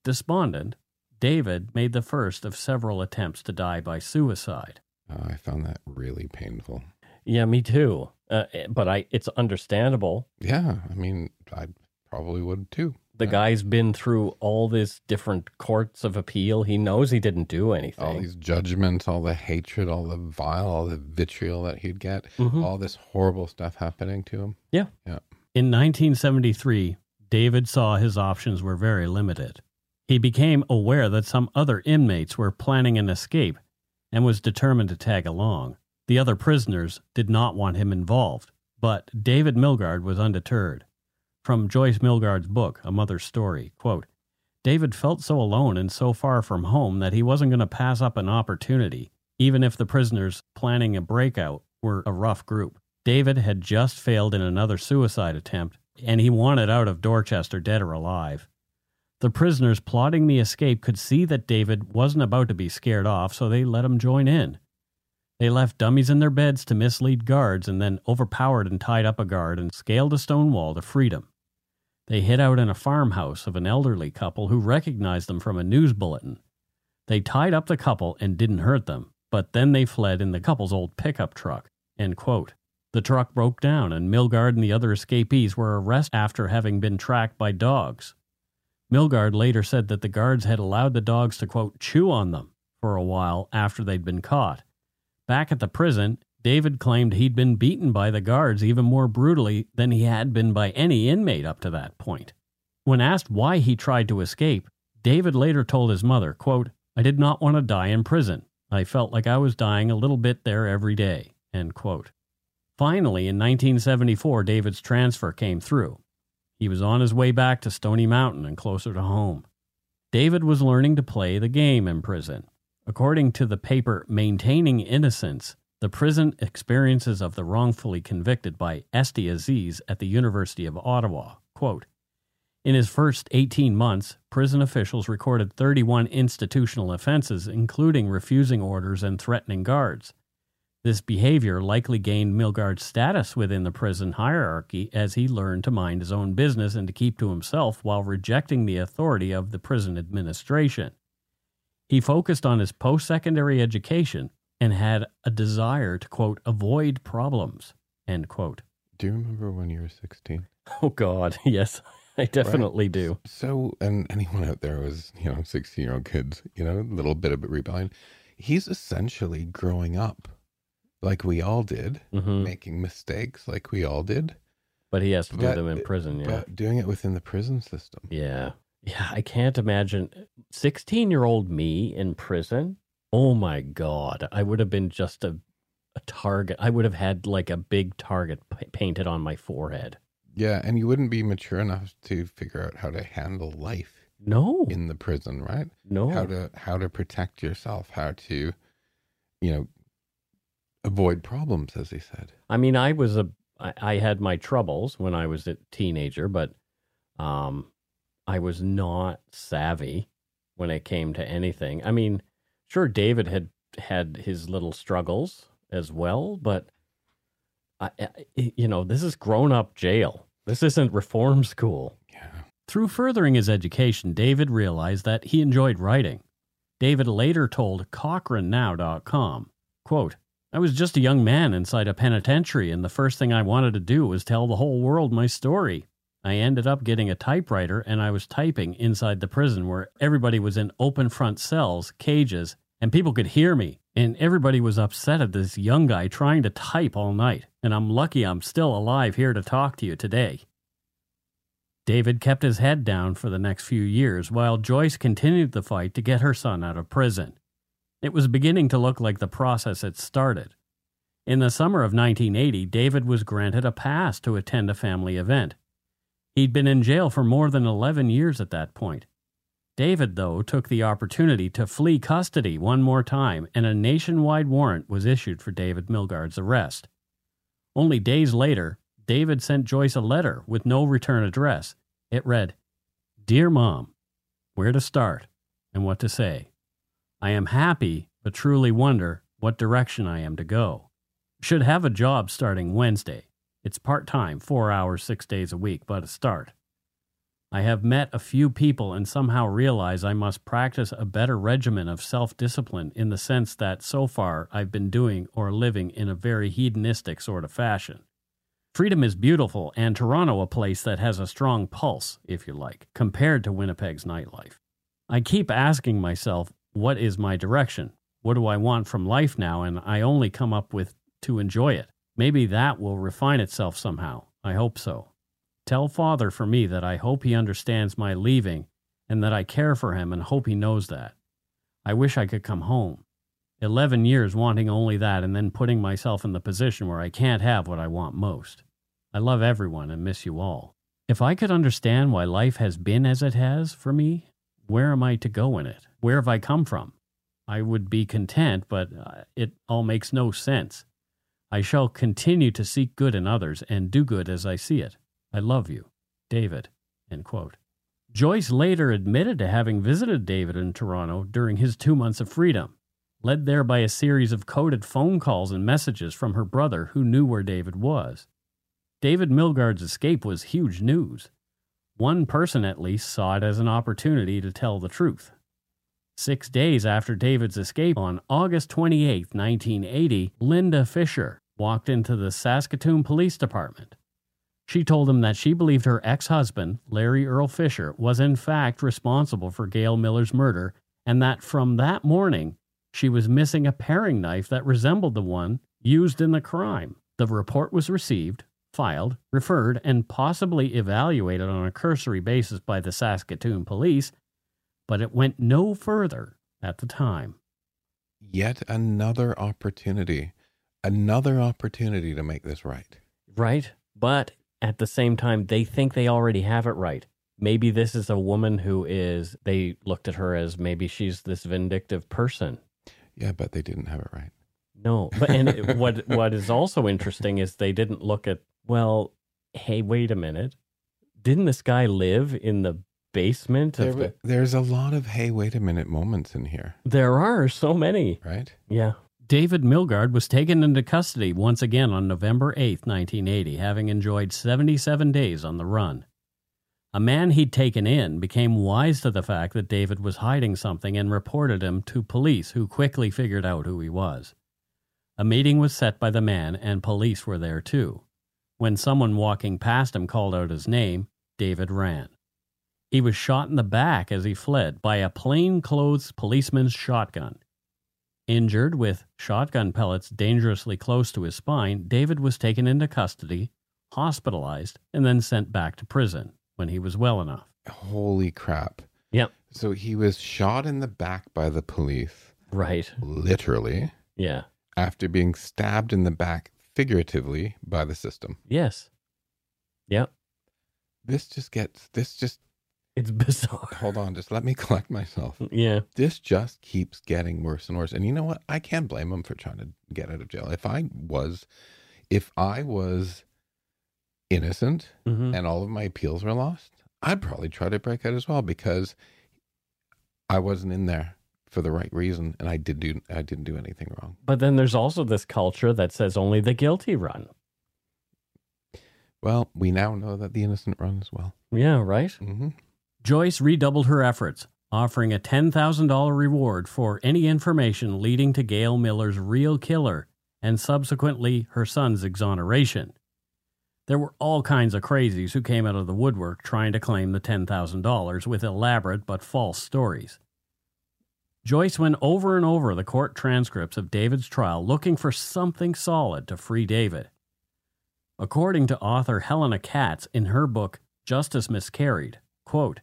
Speaker 1: Despondent, David made the first of several attempts to die by suicide.
Speaker 2: Oh, I found that really painful.
Speaker 4: Yeah, me too. Uh, but I, it's understandable.
Speaker 2: Yeah, I mean, I probably would too.
Speaker 4: The guy's been through all this different courts of appeal. He knows he didn't do anything.
Speaker 2: All these judgments, all the hatred, all the vile, all the vitriol that he'd get,
Speaker 4: Mhm.
Speaker 2: all this horrible stuff happening to him.
Speaker 4: Yeah.
Speaker 2: Yeah.
Speaker 1: In 1973, David saw his options were very limited. He became aware that some other inmates were planning an escape and was determined to tag along. The other prisoners did not want him involved, but David Milgaard was undeterred. From Joyce Milgaard's book, A Mother's Story, quote, David felt so alone and so far from home that he wasn't going to pass up an opportunity, even if the prisoners planning a breakout were a rough group. David had just failed in another suicide attempt, and he wanted out of Dorchester dead or alive. The prisoners plotting the escape could see that David wasn't about to be scared off, so they let him join in. They left dummies in their beds to mislead guards and then overpowered and tied up a guard and scaled a stone wall to freedom. They hid out in a farmhouse of an elderly couple who recognized them from a news bulletin. They tied up the couple and didn't hurt them, but then they fled in the couple's old pickup truck. The truck broke down, and Milgaard and the other escapees were arrested after having been tracked by dogs. Milgaard later said that the guards had allowed the dogs to, quote, chew on them for a while after they'd been caught. Back at the prison, David claimed he'd been beaten by the guards even more brutally than he had been by any inmate up to that point. When asked why he tried to escape, David later told his mother, quote, I did not want to die in prison. I felt like I was dying a little bit there every day. End quote. Finally, in 1974, David's transfer came through. He was on his way back to Stony Mountain and closer to home. David was learning to play the game in prison. According to the paper Maintaining Innocence, the prison experiences of the wrongfully convicted by Esty Aziz at the University of Ottawa. Quote, in his first 18 months, prison officials recorded 31 institutional offenses, including refusing orders and threatening guards. This behavior likely gained Milgaard's status within the prison hierarchy as he learned to mind his own business and to keep to himself while rejecting the authority of the prison administration. He focused on his post secondary education and had a desire to, quote, avoid problems, end quote.
Speaker 2: Do you remember when you were 16?
Speaker 4: Oh, God. Yes, I definitely do.
Speaker 2: So, and anyone out there was, you know, 16 year old kids, you know, a little bit of a rebellion. He's essentially growing up like we all did,
Speaker 4: hmm
Speaker 2: making mistakes like we all did,
Speaker 4: But he has to do them in prison. Yeah.
Speaker 2: but doing it within the prison system.
Speaker 4: Yeah. Yeah. I can't imagine 16 year old me in prison. Oh my God. I would have been just a, a target. I would have had like a big target p- painted on my forehead.
Speaker 2: Yeah, and you wouldn't be mature enough to figure out how to handle life
Speaker 4: No.
Speaker 2: in the prison, right?
Speaker 4: No.
Speaker 2: How to how to protect yourself, how to, you know, avoid problems, as he said.
Speaker 4: I mean, I was a, I, I had my troubles when I was a teenager, but um, I was not savvy when it came to anything. I mean, sure, David had had his little struggles as well, but I, I you know, this is grown up jail. This isn't reform school.
Speaker 2: Yeah.
Speaker 1: Through furthering his education, David realized that he enjoyed writing. David later told CochraneNow.com, quote, I was just a young man inside a penitentiary, and the first thing I wanted to do was tell the whole world my story. I ended up getting a typewriter, and I was typing inside the prison where everybody was in open front cells, cages, and people could hear me. And everybody was upset at this young guy trying to type all night. And I'm lucky I'm still alive here to talk to you today. David kept his head down for the next few years while Joyce continued the fight to get her son out of prison. It was beginning to look like the process had started. In the summer of 1980, David was granted a pass to attend a family event. He'd been in jail for more than 11 years at that point. David, though, took the opportunity to flee custody one more time, and a nationwide warrant was issued for David Milgaard's arrest. Only days later, David sent Joyce a letter with no return address. It read, Dear Mom, where to start and what to say. I am happy, but truly wonder what direction I am to go. Should have a job starting Wednesday. It's part time, four hours, six days a week, but a start. I have met a few people and somehow realize I must practice a better regimen of self discipline in the sense that so far I've been doing or living in a very hedonistic sort of fashion. Freedom is beautiful, and Toronto a place that has a strong pulse, if you like, compared to Winnipeg's nightlife. I keep asking myself, what is my direction? What do I want from life now? And I only come up with to enjoy it. Maybe that will refine itself somehow. I hope so. Tell Father for me that I hope he understands my leaving and that I care for him and hope he knows that. I wish I could come home. Eleven years wanting only that and then putting myself in the position where I can't have what I want most. I love everyone and miss you all. If I could understand why life has been as it has for me, where am I to go in it? Where have I come from? I would be content, but uh, it all makes no sense. I shall continue to seek good in others and do good as I see it. I love you, David. Joyce later admitted to having visited David in Toronto during his two months of freedom, led there by a series of coded phone calls and messages from her brother who knew where David was. David Milgaard's escape was huge news. One person at least saw it as an opportunity to tell the truth. Six days after David's escape on August 28, 1980, Linda Fisher walked into the Saskatoon Police Department. She told him that she believed her ex husband, Larry Earl Fisher, was in fact responsible for Gail Miller's murder, and that from that morning she was missing a paring knife that resembled the one used in the crime. The report was received, filed, referred, and possibly evaluated on a cursory basis by the Saskatoon police, but it went no further at the time.
Speaker 2: Yet another opportunity, another opportunity to make this right.
Speaker 4: Right. But at the same time, they think they already have it right. Maybe this is a woman who is, they looked at her as maybe she's this vindictive person.
Speaker 2: Yeah, but they didn't have it right.
Speaker 4: No, but and it, what what is also interesting is they didn't look at well, hey, wait a minute, didn't this guy live in the basement?
Speaker 2: There,
Speaker 4: Of the,
Speaker 2: there's a lot of hey, wait a minute moments in here,
Speaker 4: there are so many.
Speaker 2: right?
Speaker 4: Yeah,
Speaker 1: David Milgaard was taken into custody once again on November 8, 1980, having enjoyed 77 days on the run. A man he'd taken in became wise to the fact that David was hiding something and reported him to police, who quickly figured out who he was. A meeting was set by the man, and police were there too. When someone walking past him called out his name, David ran. He was shot in the back as he fled by a plain-clothes policeman's shotgun. Injured with shotgun pellets dangerously close to his spine, David was taken into custody, hospitalized, and then sent back to prison when he was well enough.
Speaker 2: Holy crap!
Speaker 4: Yep.
Speaker 2: So he was shot in the back by the police,
Speaker 4: right.
Speaker 2: literally,
Speaker 4: Yeah.
Speaker 2: after being stabbed in the back figuratively by the system.
Speaker 4: Yes. Yep.
Speaker 2: This just gets. This just.
Speaker 4: It's bizarre.
Speaker 2: Hold on, just let me collect myself.
Speaker 4: Yeah.
Speaker 2: This just keeps getting worse and worse. And you know what? I can't blame him for trying to get out of jail. If I was, if I was innocent
Speaker 4: hmm
Speaker 2: and all of my appeals were lost, I'd probably try to break out as well because I wasn't in there for the right reason and I did do I didn't do anything wrong.
Speaker 4: But then there's also this culture that says only the guilty run.
Speaker 2: Well, we now know that the innocent run as well.
Speaker 4: Yeah, right?
Speaker 2: hmm
Speaker 1: Joyce redoubled her efforts, offering a $10,000 reward for any information leading to Gail Miller's real killer and subsequently her son's exoneration. There were all kinds of crazies who came out of the woodwork trying to claim the $10,000 with elaborate but false stories. Joyce went over and over the court transcripts of David's trial looking for something solid to free David. According to author Helena Katz in her book Justice Miscarried, quote,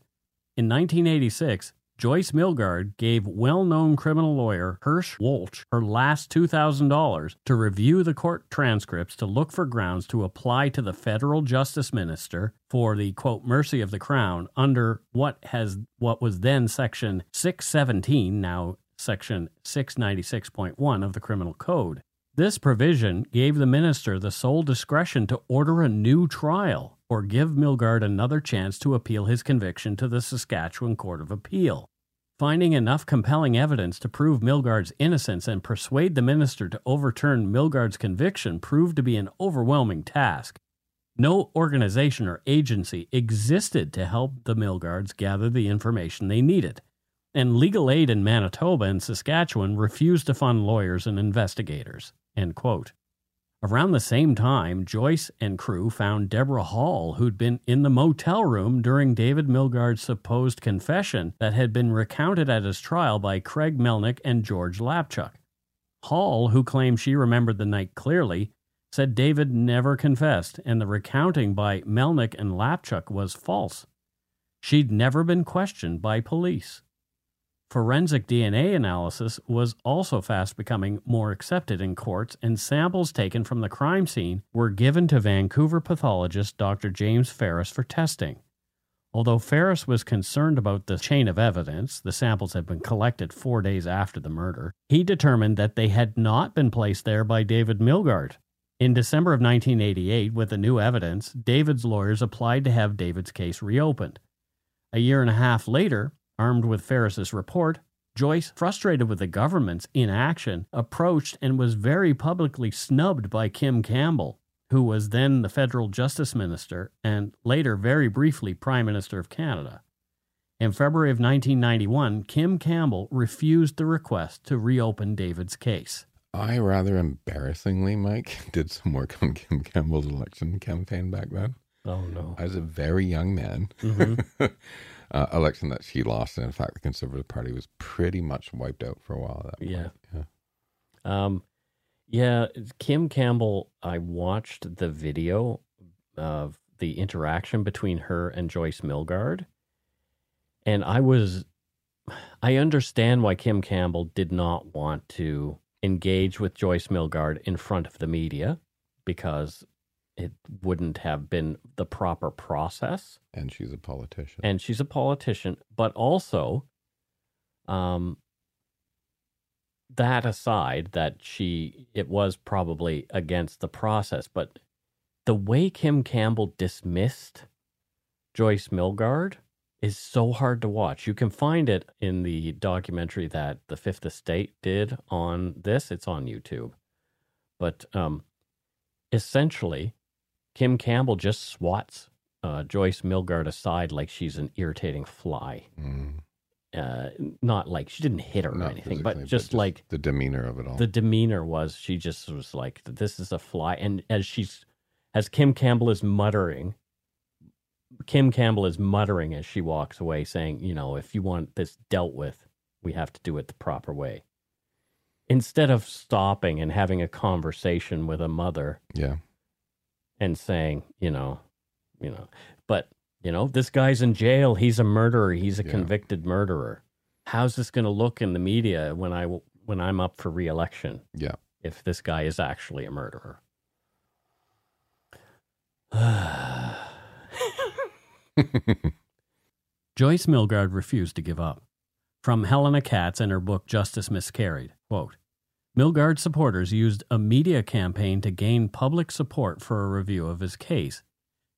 Speaker 1: in 1986, Joyce Milgaard gave well known criminal lawyer Hersh Wolch her last $2,000 to review the court transcripts to look for grounds to apply to the federal justice minister for the quote mercy of the crown under what has what was then section 617 now section 696.1 of the criminal code. This provision gave the minister the sole discretion to order a new trial or give Milgaard another chance to appeal his conviction to the Saskatchewan Court of Appeal. Finding enough compelling evidence to prove Milgaard's innocence and persuade the minister to overturn Milgaard's conviction proved to be an overwhelming task. No organization or agency existed to help the Milgaards gather the information they needed, and legal aid in Manitoba and Saskatchewan refused to fund lawyers and investigators. Around the same time, Joyce and crew found Deborah Hall, who'd been in the motel room during David Milgaard's supposed confession that had been recounted at his trial by Craig Melnyk and George Lapchuk. Hall, who claimed she remembered the night clearly, said David never confessed, and the recounting by Melnyk and Lapchuk was false. She'd never been questioned by police. Forensic DNA analysis was also fast becoming more accepted in courts, and samples taken from the crime scene were given to Vancouver pathologist Dr. James Ferris for testing. Although Ferris was concerned about the chain of evidence, the samples had been collected four days after the murder, he determined that they had not been placed there by David Milgaard. In December of 1988, with the new evidence, David's lawyers applied to have David's case reopened. A year and a half later, Armed with Ferris's report, Joyce, frustrated with the government's inaction, approached and was very publicly snubbed by Kim Campbell, who was then the federal justice minister and later very briefly prime minister of Canada. In February of 1991, Kim Campbell refused the request to reopen David's case.
Speaker 2: I rather embarrassingly, Mike, did some work on Kim Campbell's election campaign back then.
Speaker 4: Oh no!
Speaker 2: I was a very young man.
Speaker 1: Mm-hmm.
Speaker 2: uh, election that she lost, and in fact, the Conservative Party was pretty much wiped out for a while. At that
Speaker 4: Yeah.
Speaker 2: point. yeah.
Speaker 4: Um, yeah, Kim Campbell. I watched the video of the interaction between her and Joyce Milgaard, and I was, I understand why Kim Campbell did not want to engage with Joyce Milgaard in front of the media because it wouldn't have been the proper process
Speaker 2: And she's a politician.
Speaker 4: and she's a politician, but also, um, that aside, that she it was probably against the process, but the way Kim Campbell dismissed Joyce Milgaard is so hard to watch. You can find it in the documentary that the Fifth Estate did on this. It's on YouTube, but um, essentially, Kim Campbell just swats uh, Joyce Milgaard aside like she's an irritating fly.
Speaker 2: Mm.
Speaker 4: Uh, not like she didn't hit her or
Speaker 2: Not
Speaker 4: anything,
Speaker 2: physically,
Speaker 4: but just like
Speaker 2: the demeanor of it all.
Speaker 4: the demeanor was she just was like, "This is a fly," and as she's as Kim Campbell is muttering, Kim Campbell is muttering as she walks away, saying, "You know, if you want this dealt with, we have to do it the proper way." Instead of stopping and having a conversation with a mother
Speaker 2: yeah.
Speaker 4: And saying, you know, you know, but you know, this guy's in jail. He's a murderer. He's a
Speaker 2: Yeah.
Speaker 4: convicted murderer. How's this going to look in the media when I when I'm up for reelection?
Speaker 2: Yeah.
Speaker 4: If this guy is actually a murderer.
Speaker 1: Joyce Milgaard refused to give up. From Helena Katz in her book Justice Miscarried, quote, Milgaard supporters used a media campaign to gain public support for a review of his case.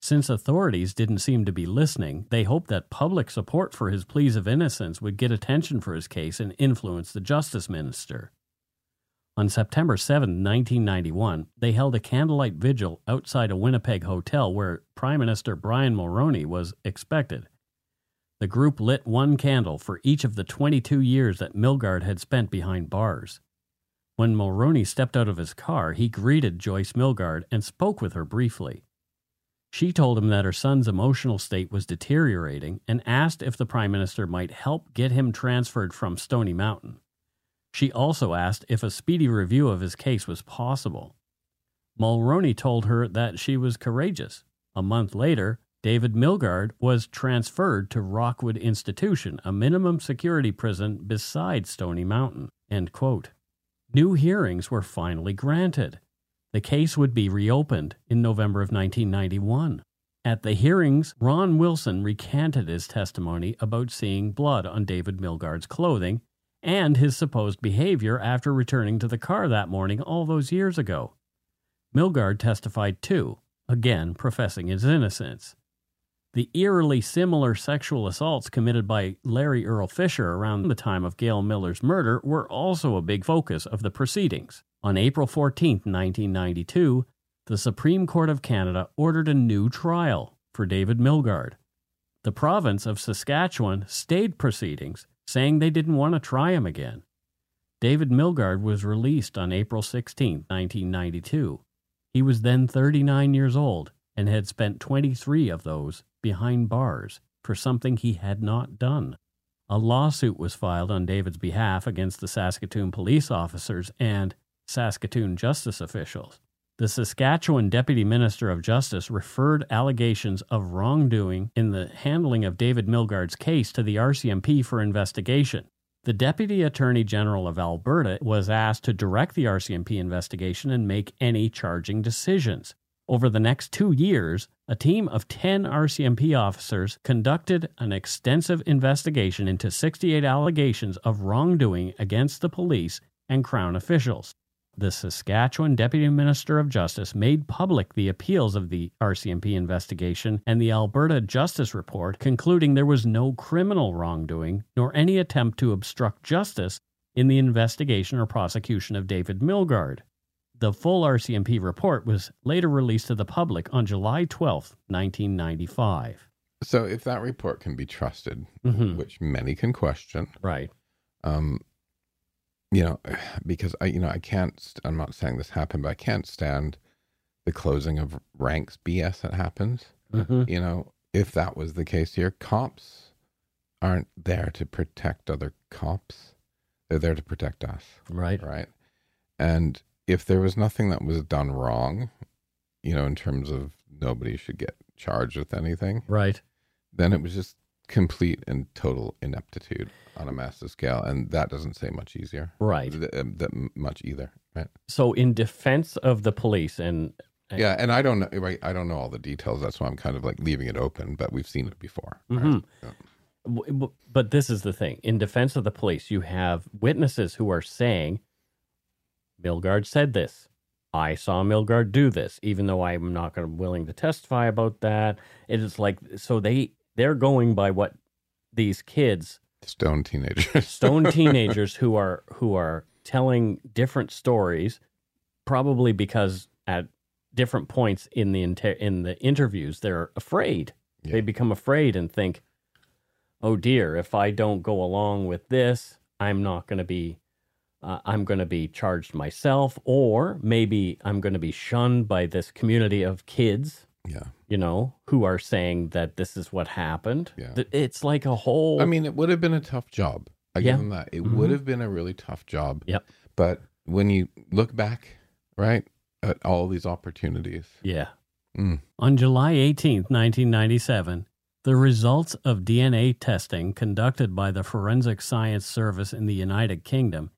Speaker 1: Since authorities didn't seem to be listening, they hoped that public support for his pleas of innocence would get attention for his case and influence the justice minister. On September 7, 1991, they held a candlelight vigil outside a Winnipeg hotel where Prime Minister Brian Mulroney was expected. The group lit one candle for each of the 22 years that Milgaard had spent behind bars. When Mulroney stepped out of his car, he greeted Joyce Milgaard and spoke with her briefly. She told him that her son's emotional state was deteriorating and asked if the Prime Minister might help get him transferred from Stony Mountain. She also asked if a speedy review of his case was possible. Mulroney told her that she was courageous. A month later, David Milgaard was transferred to Rockwood Institution, a minimum security prison beside Stony Mountain. New hearings were finally granted. The case would be reopened in November of 1991. At the hearings, Ron Wilson recanted his testimony about seeing blood on David Milgaard's clothing and his supposed behavior after returning to the car that morning all those years ago. Milgaard testified too, again professing his innocence. The eerily similar sexual assaults committed by Larry Earl Fisher around the time of Gail Miller's murder were also a big focus of the proceedings. On April 14, 1992, the Supreme Court of Canada ordered a new trial for David Milgaard. The province of Saskatchewan stayed proceedings, saying they didn't want to try him again. David Milgaard was released on April 16, 1992. He was then 39 years old and had spent 23 of those behind bars for something he had not done. A lawsuit was filed on David's behalf against the Saskatoon police officers and Saskatoon justice officials. The Saskatchewan Deputy Minister of Justice referred allegations of wrongdoing in the handling of David Milgaard's case to the RCMP for investigation. The Deputy Attorney General of Alberta was asked to direct the RCMP investigation and make any charging decisions. Over the next two years, a team of 10 RCMP officers conducted an extensive investigation into 68 allegations of wrongdoing against the police and Crown officials the Saskatchewan Deputy Minister of Justice made public the appeals of the RCMP investigation and the Alberta Justice Report, concluding there was no criminal wrongdoing nor any attempt to obstruct justice in the investigation or prosecution of David Milgaard. The full RCMP report was later released to the public on July 12, 1995.
Speaker 2: So, if that report can be trusted,
Speaker 1: Mhm.
Speaker 2: which many can question,
Speaker 1: Right.
Speaker 2: um, you know, because I, you know, I can't. I'm not saying this happened, but I can't stand the closing of ranks BS that happens.
Speaker 1: Mm-hmm.
Speaker 2: You know, if that was the case here, cops aren't there to protect other cops; they're there to protect us,
Speaker 1: Right.
Speaker 2: right? And if there was nothing that was done wrong, you know, in terms of nobody should get charged with anything,
Speaker 1: Right.
Speaker 2: then it was just complete and total ineptitude on a massive scale, and that doesn't say much easier,
Speaker 1: Right.
Speaker 2: th- um, that much either, right?
Speaker 1: So, in defense of the police, and Right.
Speaker 2: Yeah, and I don't know, right? I don't know all the details. That's why I'm kind of like leaving it open, but we've seen it before. right?
Speaker 1: Mhm.
Speaker 2: Yeah.
Speaker 1: But this is the thing. In defense of the police, you have witnesses who are saying, Milgaard said this. I saw Milgaard do this, even though I'm not going to be willing to testify about that. It is like so they they're going by what these kids,
Speaker 2: Stone teenagers.
Speaker 1: stone teenagers who are who are telling different stories, probably because at different points in the inter- in the interviews they're afraid.
Speaker 2: Yeah.
Speaker 1: They become afraid and think, "Oh dear, if I don't go along with this, I'm not going to be uh, I'm going to be charged myself or maybe I'm going to be shunned by this community of kids,
Speaker 2: yeah.
Speaker 1: you know, who are saying that this is what happened."
Speaker 2: Yeah.
Speaker 1: It's like a whole
Speaker 2: I mean, it would have been a tough job. I
Speaker 1: Yeah.
Speaker 2: give them that. It
Speaker 1: Mhm.
Speaker 2: would have been a really tough job.
Speaker 1: Yep.
Speaker 2: But when you look back, right, at all these opportunities,
Speaker 1: Yeah.
Speaker 2: Mm.
Speaker 1: On July 18th, 1997, the results of DNA testing conducted by the Forensic Science Service in the United Kingdom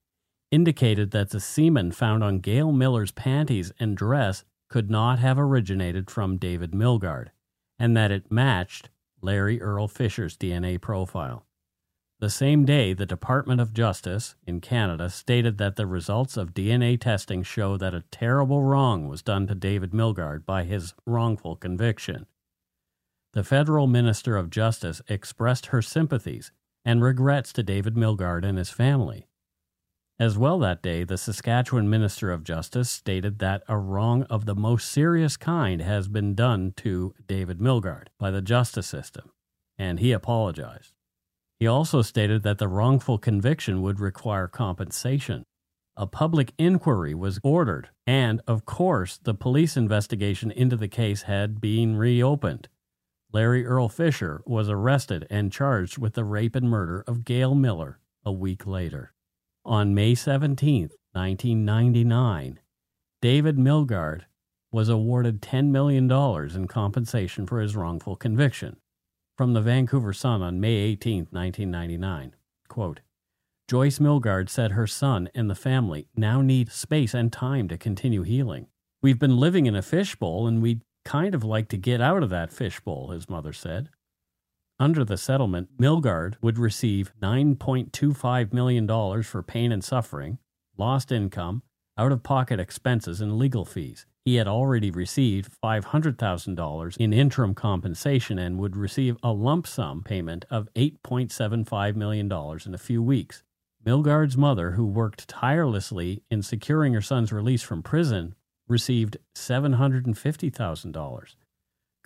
Speaker 1: indicated that the semen found on Gail Miller's panties and dress could not have originated from David Milgaard, and that it matched Larry Earl Fisher's DNA profile. The same day, the Department of Justice in Canada stated that the results of DNA testing show that a terrible wrong was done to David Milgaard by his wrongful conviction. The federal Minister of Justice expressed her sympathies and regrets to David Milgaard and his family. As well that day, the Saskatchewan Minister of Justice stated that a wrong of the most serious kind has been done to David Milgaard by the justice system, and he apologized. He also stated that the wrongful conviction would require compensation. A public inquiry was ordered, and of course, the police investigation into the case had been reopened. Larry Earl Fisher was arrested and charged with the rape and murder of Gail Miller a week later. On May 17, 1999, David Milgaard was awarded $10 million in compensation for his wrongful conviction. From the Vancouver Sun on May 18, 1999, quote, Joyce Milgaard said her son and the family now need space and time to continue healing. We've been living in a fishbowl and we'd kind of like to get out of that fishbowl, his mother said. Under the settlement, Milgaard would receive $9.25 million for pain and suffering, lost income, out of pocket expenses, and legal fees. He had already received $500,000 in interim compensation and would receive a lump sum payment of $8.75 million in a few weeks. Milgaard's mother, who worked tirelessly in securing her son's release from prison, received $750,000.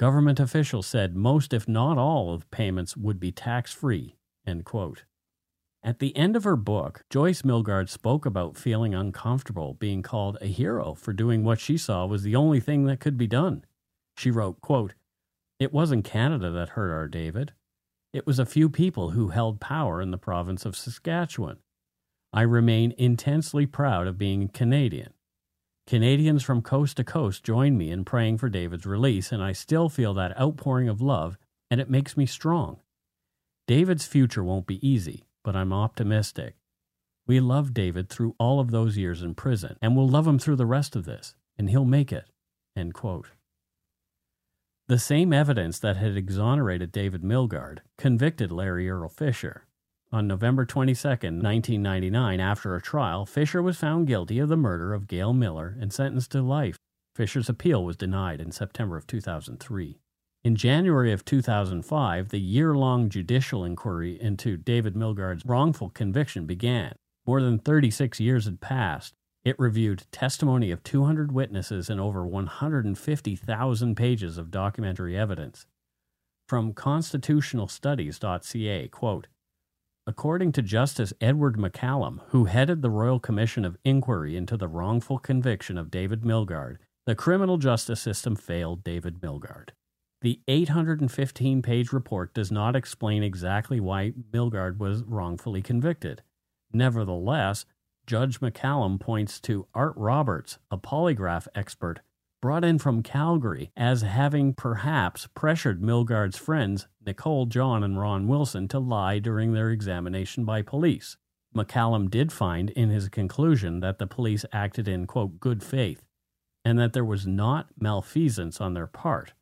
Speaker 1: Government officials said most, if not all, of payments would be tax free. At the end of her book, Joyce Milgaard spoke about feeling uncomfortable being called a hero for doing what she saw was the only thing that could be done. She wrote, quote, It wasn't Canada that hurt our David. It was a few people who held power in the province of Saskatchewan. I remain intensely proud of being Canadian. Canadians from coast to coast joined me in praying for David's release, and I still feel that outpouring of love, and it makes me strong. David's future won't be easy, but I'm optimistic. We loved David through all of those years in prison, and we'll love him through the rest of this, and he'll make it. The same evidence that had exonerated David Milgaard convicted Larry Earl Fisher, on November 22, 1999, after a trial, Fisher was found guilty of the murder of Gail Miller and sentenced to life. Fisher's appeal was denied in September of 2003. In January of 2005, the year long judicial inquiry into David Milgaard's wrongful conviction began. More than 36 years had passed. It reviewed testimony of 200 witnesses and over 150,000 pages of documentary evidence. From constitutionalstudies.ca, quote, According to Justice Edward MacCallum, who headed the Royal Commission of Inquiry into the wrongful conviction of David Milgaard, the criminal justice system failed David Milgaard. The 815 page report does not explain exactly why Milgaard was wrongfully convicted. Nevertheless, Judge MacCallum points to Art Roberts, a polygraph expert brought in from Calgary as having perhaps pressured Milgaard's friends, Nichol, John, and Ron Wilson, to lie during their examination by police. MacCallum did find in his conclusion that the police acted in, quote, good faith, and that there was not malfeasance on their part.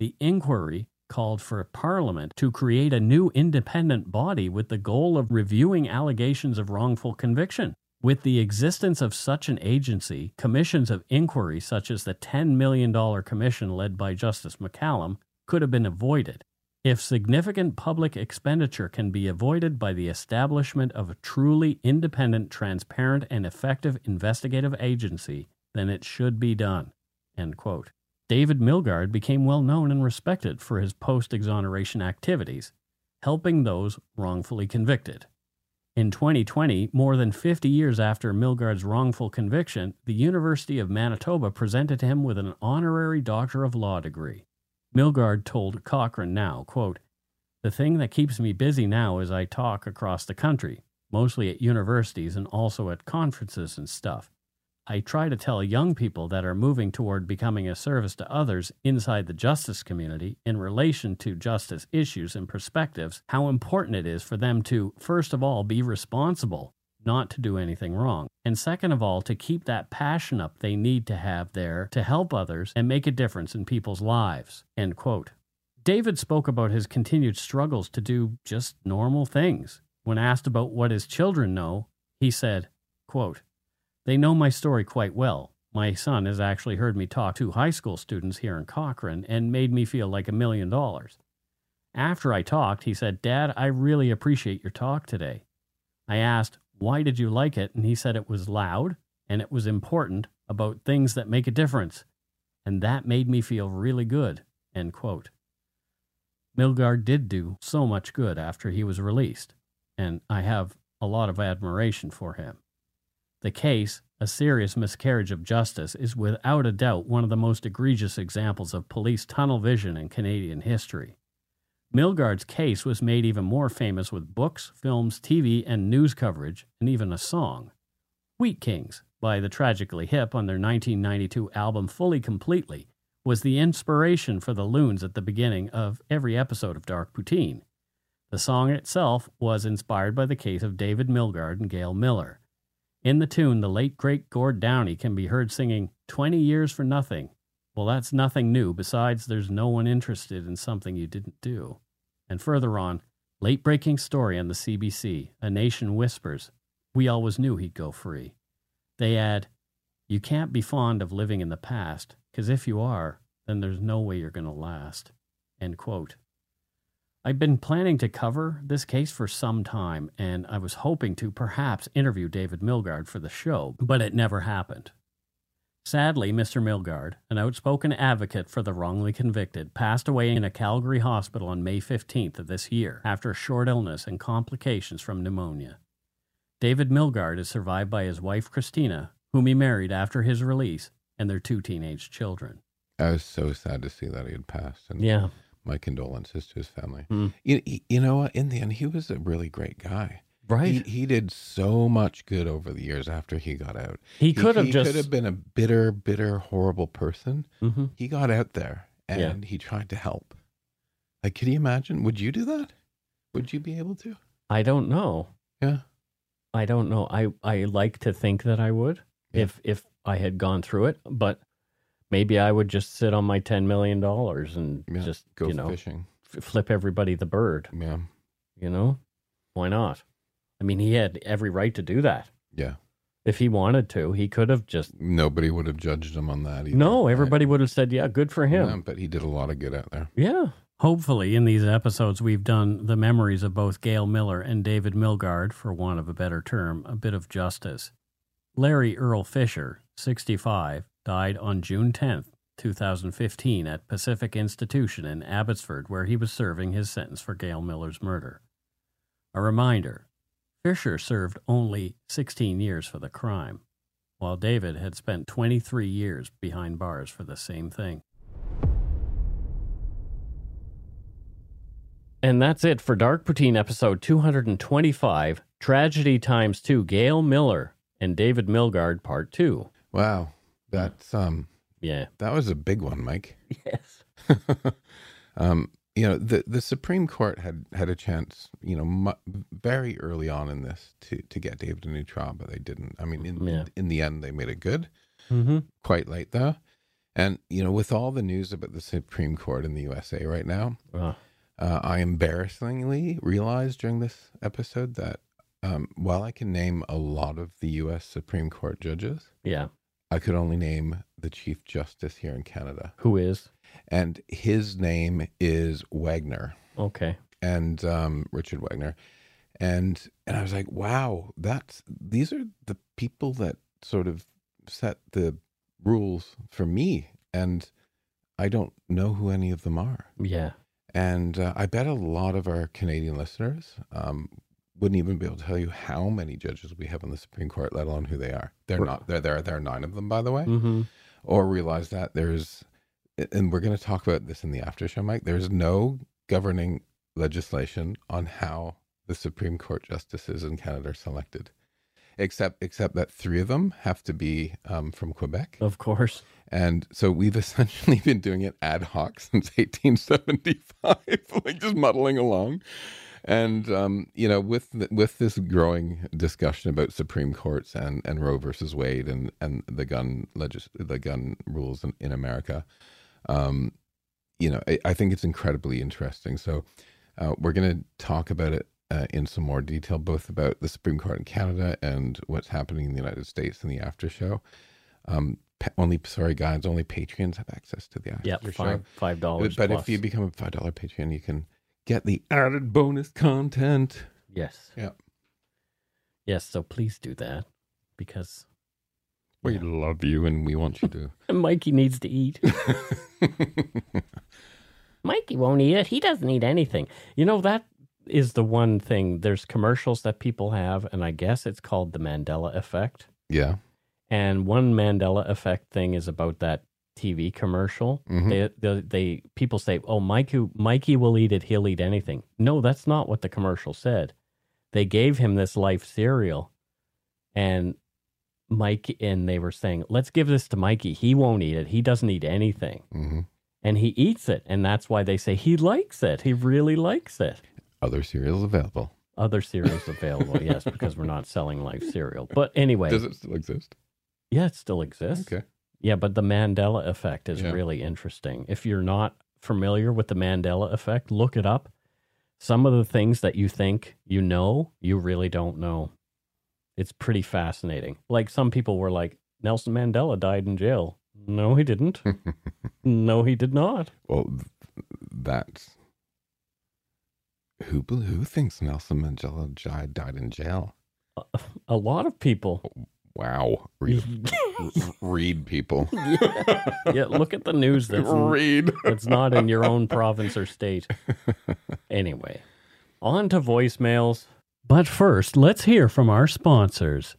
Speaker 1: The inquiry called for Parliament to create a new independent body with the goal of reviewing allegations of wrongful conviction. With the existence of such an agency, commissions of inquiry, such as the $10 million commission led by Justice MacCallum, could have been avoided. If significant public expenditure can be avoided by the establishment of a truly independent, transparent, and effective investigative agency, then it should be done. David Milgaard became well known and respected for his post exoneration activities, helping those wrongfully convicted. In 2020, more than 50 years after Milgaard's wrongful conviction, the University of Manitoba presented him with an honorary Doctor of Law degree. Milgaard told Cochrane now, quote, The thing that keeps me busy now is I talk across the country, mostly at universities and also at conferences and stuff. I try to tell young people that are moving toward becoming a service to others inside the justice community in relation to justice issues and perspectives how important it is for them to, first of all, be responsible, not to do anything wrong, and second of all, to keep that passion up they need to have there to help others and make a difference in people's lives. End quote. David spoke about his continued struggles to do just normal things. When asked about what his children know, he said, quote, they know my story quite well. My son has actually heard me talk to high school students here in Cochrane and made me feel like a million dollars. After I talked, he said, Dad, I really appreciate your talk today. I asked, Why did you like it? And he said it was loud and it was important about things that make a difference. And that made me feel really good. End quote. Milgaard did do so much good after he was released, and I have a lot of admiration for him. The case, a serious miscarriage of justice, is without a doubt one of the most egregious examples of police tunnel vision in Canadian history. Milgaard's case was made even more famous with books, films, TV, and news coverage, and even a song. Wheat Kings, by the Tragically Hip on their 1992 album Fully Completely, was the inspiration for the loons at the beginning of every episode of Dark Poutine. The song itself was inspired by the case of David Milgaard and Gail Miller. In the tune, the late great Gord Downie can be heard singing 20 Years for Nothing. Well, that's nothing new. Besides, there's no one interested in something you didn't do. And further on, late breaking story on the CBC A Nation Whispers. We always knew he'd go free. They add, You can't be fond of living in the past, because if you are, then there's no way you're going to last. End quote. I've been planning to cover this case for some time, and I was hoping to perhaps interview David Milgaard for the show, but it never happened. Sadly, Mr. Milgaard, an outspoken advocate for the wrongly convicted, passed away in a Calgary hospital on May 15th of this year after a short illness and complications from pneumonia. David Milgaard is survived by his wife Christina, whom he married after his release, and their two teenage children.
Speaker 2: I was so sad to see that he had passed, and
Speaker 1: Yeah.
Speaker 2: My condolences to his family.
Speaker 1: Hmm.
Speaker 2: You, you know what? In the end, he was a really great guy.
Speaker 1: Right.
Speaker 2: He, he did so much good over the years after he got out.
Speaker 1: He, could have
Speaker 2: he
Speaker 1: just
Speaker 2: could have been a bitter, bitter, horrible person.
Speaker 1: Mhm.
Speaker 2: He got out there and
Speaker 1: Yeah.
Speaker 2: he tried to help. Like, could you imagine? Would you do that? Would you be able to?
Speaker 1: I don't know.
Speaker 2: Yeah.
Speaker 1: I don't know. I, I like to think that I would
Speaker 2: Yeah.
Speaker 1: if if I had gone through it, but maybe I would just sit on my ten million dollars and
Speaker 2: Yeah.
Speaker 1: just
Speaker 2: Go
Speaker 1: you know
Speaker 2: fishing.
Speaker 1: f- flip everybody the bird.
Speaker 2: Yeah.
Speaker 1: You know, why not? I mean, he had every right to do that.
Speaker 2: Yeah.
Speaker 1: If he wanted to, he could have just.
Speaker 2: Nobody would have judged him on that either.
Speaker 1: No,
Speaker 2: right?
Speaker 1: everybody would have said, "Yeah, good for him."
Speaker 2: Yeah, but he did a lot of good out there.
Speaker 1: Yeah. Hopefully, in these episodes, we've done the memories of both Gail Miller and David Milgaard, for want of a better term, a bit of justice. Larry Earl Fisher, 65, died on June 10th, 2015, at Pacific Institution in Abbotsford, where he was serving his sentence for Gail Miller's murder. A reminder Fisher served only 16 years for the crime, while David had spent 23 years behind bars for the same thing. And that's it for Dark Poutine episode 225 Tragedy Times 2 Gail Miller and David Milgaard Part 2.
Speaker 2: Wow. That's um
Speaker 1: Yeah.
Speaker 2: that was a big one, Mike.
Speaker 1: Yes.
Speaker 2: um, you know, the the Supreme Court had had a chance, you know, mu- very early on in this to to get David a new trial, but they didn't. I mean, in
Speaker 1: Yeah.
Speaker 2: in the end, they made it good.
Speaker 1: Mm-hmm.
Speaker 2: Quite late though, and you know, with all the news about the Supreme Court in the USA right now,
Speaker 1: Uh,
Speaker 2: uh, I embarrassingly realized during this episode that um, while I can name a lot of the U.S. Supreme Court judges,
Speaker 1: yeah.
Speaker 2: I could only name the Chief Justice here in Canada,
Speaker 1: Who is?
Speaker 2: and his name is Wagner
Speaker 1: Okay.
Speaker 2: and um, Richard Wagner, and and I was like, wow, that's these are the people that sort of set the rules for me, and I don't know who any of them are.
Speaker 1: Yeah.
Speaker 2: And uh, I bet a lot of our Canadian listeners um, wouldn't even be able to tell you how many judges we have on the Supreme Court, let alone who they are. They're
Speaker 1: Right.
Speaker 2: not. There, there, there are nine of them, by the way.
Speaker 1: Mm-hmm.
Speaker 2: Or realize that there's, and we're going to talk about this in the after show, Mike. There's no governing legislation on how the Supreme Court justices in Canada are selected, except except that three of them have to be um, from Quebec.
Speaker 1: Of course.
Speaker 2: And so we've essentially been doing it ad hoc since 1875, like just muddling along. And um, you know, with the, with this growing discussion about Supreme Courts and, and Roe versus Wade and, and the gun legis- the gun rules in, in America, um, you know, I, I think it's incredibly interesting. So uh, we're going to talk about it uh, in some more detail, both about the Supreme Court in Canada and what's happening in the United States in the after show. Um, only sorry guys, only Patreons have access to the after
Speaker 1: Yeah.
Speaker 2: show.
Speaker 1: Five five dollars.
Speaker 2: But if you become a five dollar Patreon, you can get the added bonus content.
Speaker 1: yes.
Speaker 2: Yeah.
Speaker 1: Yes. So please do that because
Speaker 2: We love you and we want you to.
Speaker 1: Mikey needs to eat. Mikey won't eat it. He doesn't eat anything. You know, that is the one thing. There's commercials that people have, and I guess it's called the Mandela effect.
Speaker 2: yeah.
Speaker 1: And one Mandela effect thing is about that TV commercial.
Speaker 2: Mhm.
Speaker 1: They, they, they, people say, "Oh, Mikey, Mikey will eat it. He'll eat anything." No, that's not what the commercial said. They gave him this life cereal, and Mike, and they were saying, "Let's give this to Mikey. He won't eat it. He doesn't eat anything."
Speaker 2: hmm
Speaker 1: and he eats it and that's why they say he likes it he really likes it
Speaker 2: Other cereals available.
Speaker 1: other cereals available yes because we're not selling life cereal but anyway
Speaker 2: Does it still exist?
Speaker 1: yeah it still exists
Speaker 2: Okay.
Speaker 1: Yeah but the mandela effect is
Speaker 2: Yeah.
Speaker 1: really interesting. If you're not familiar with the mandela effect look it up. Some of the things that you think you know you really don't know. It's pretty fascinating. Like some people were like nelson mandela died in jail. No he didn't. No he did not.
Speaker 2: Well, th- that's who. Who thinks Nelson Mandela died died in jail?
Speaker 1: a lot of people
Speaker 2: Wow. Read, read people.
Speaker 1: yeah, look at the news that's
Speaker 2: read.
Speaker 1: that's not in your own province or state. Anyway, on to voicemails. But first, let's hear from our sponsors.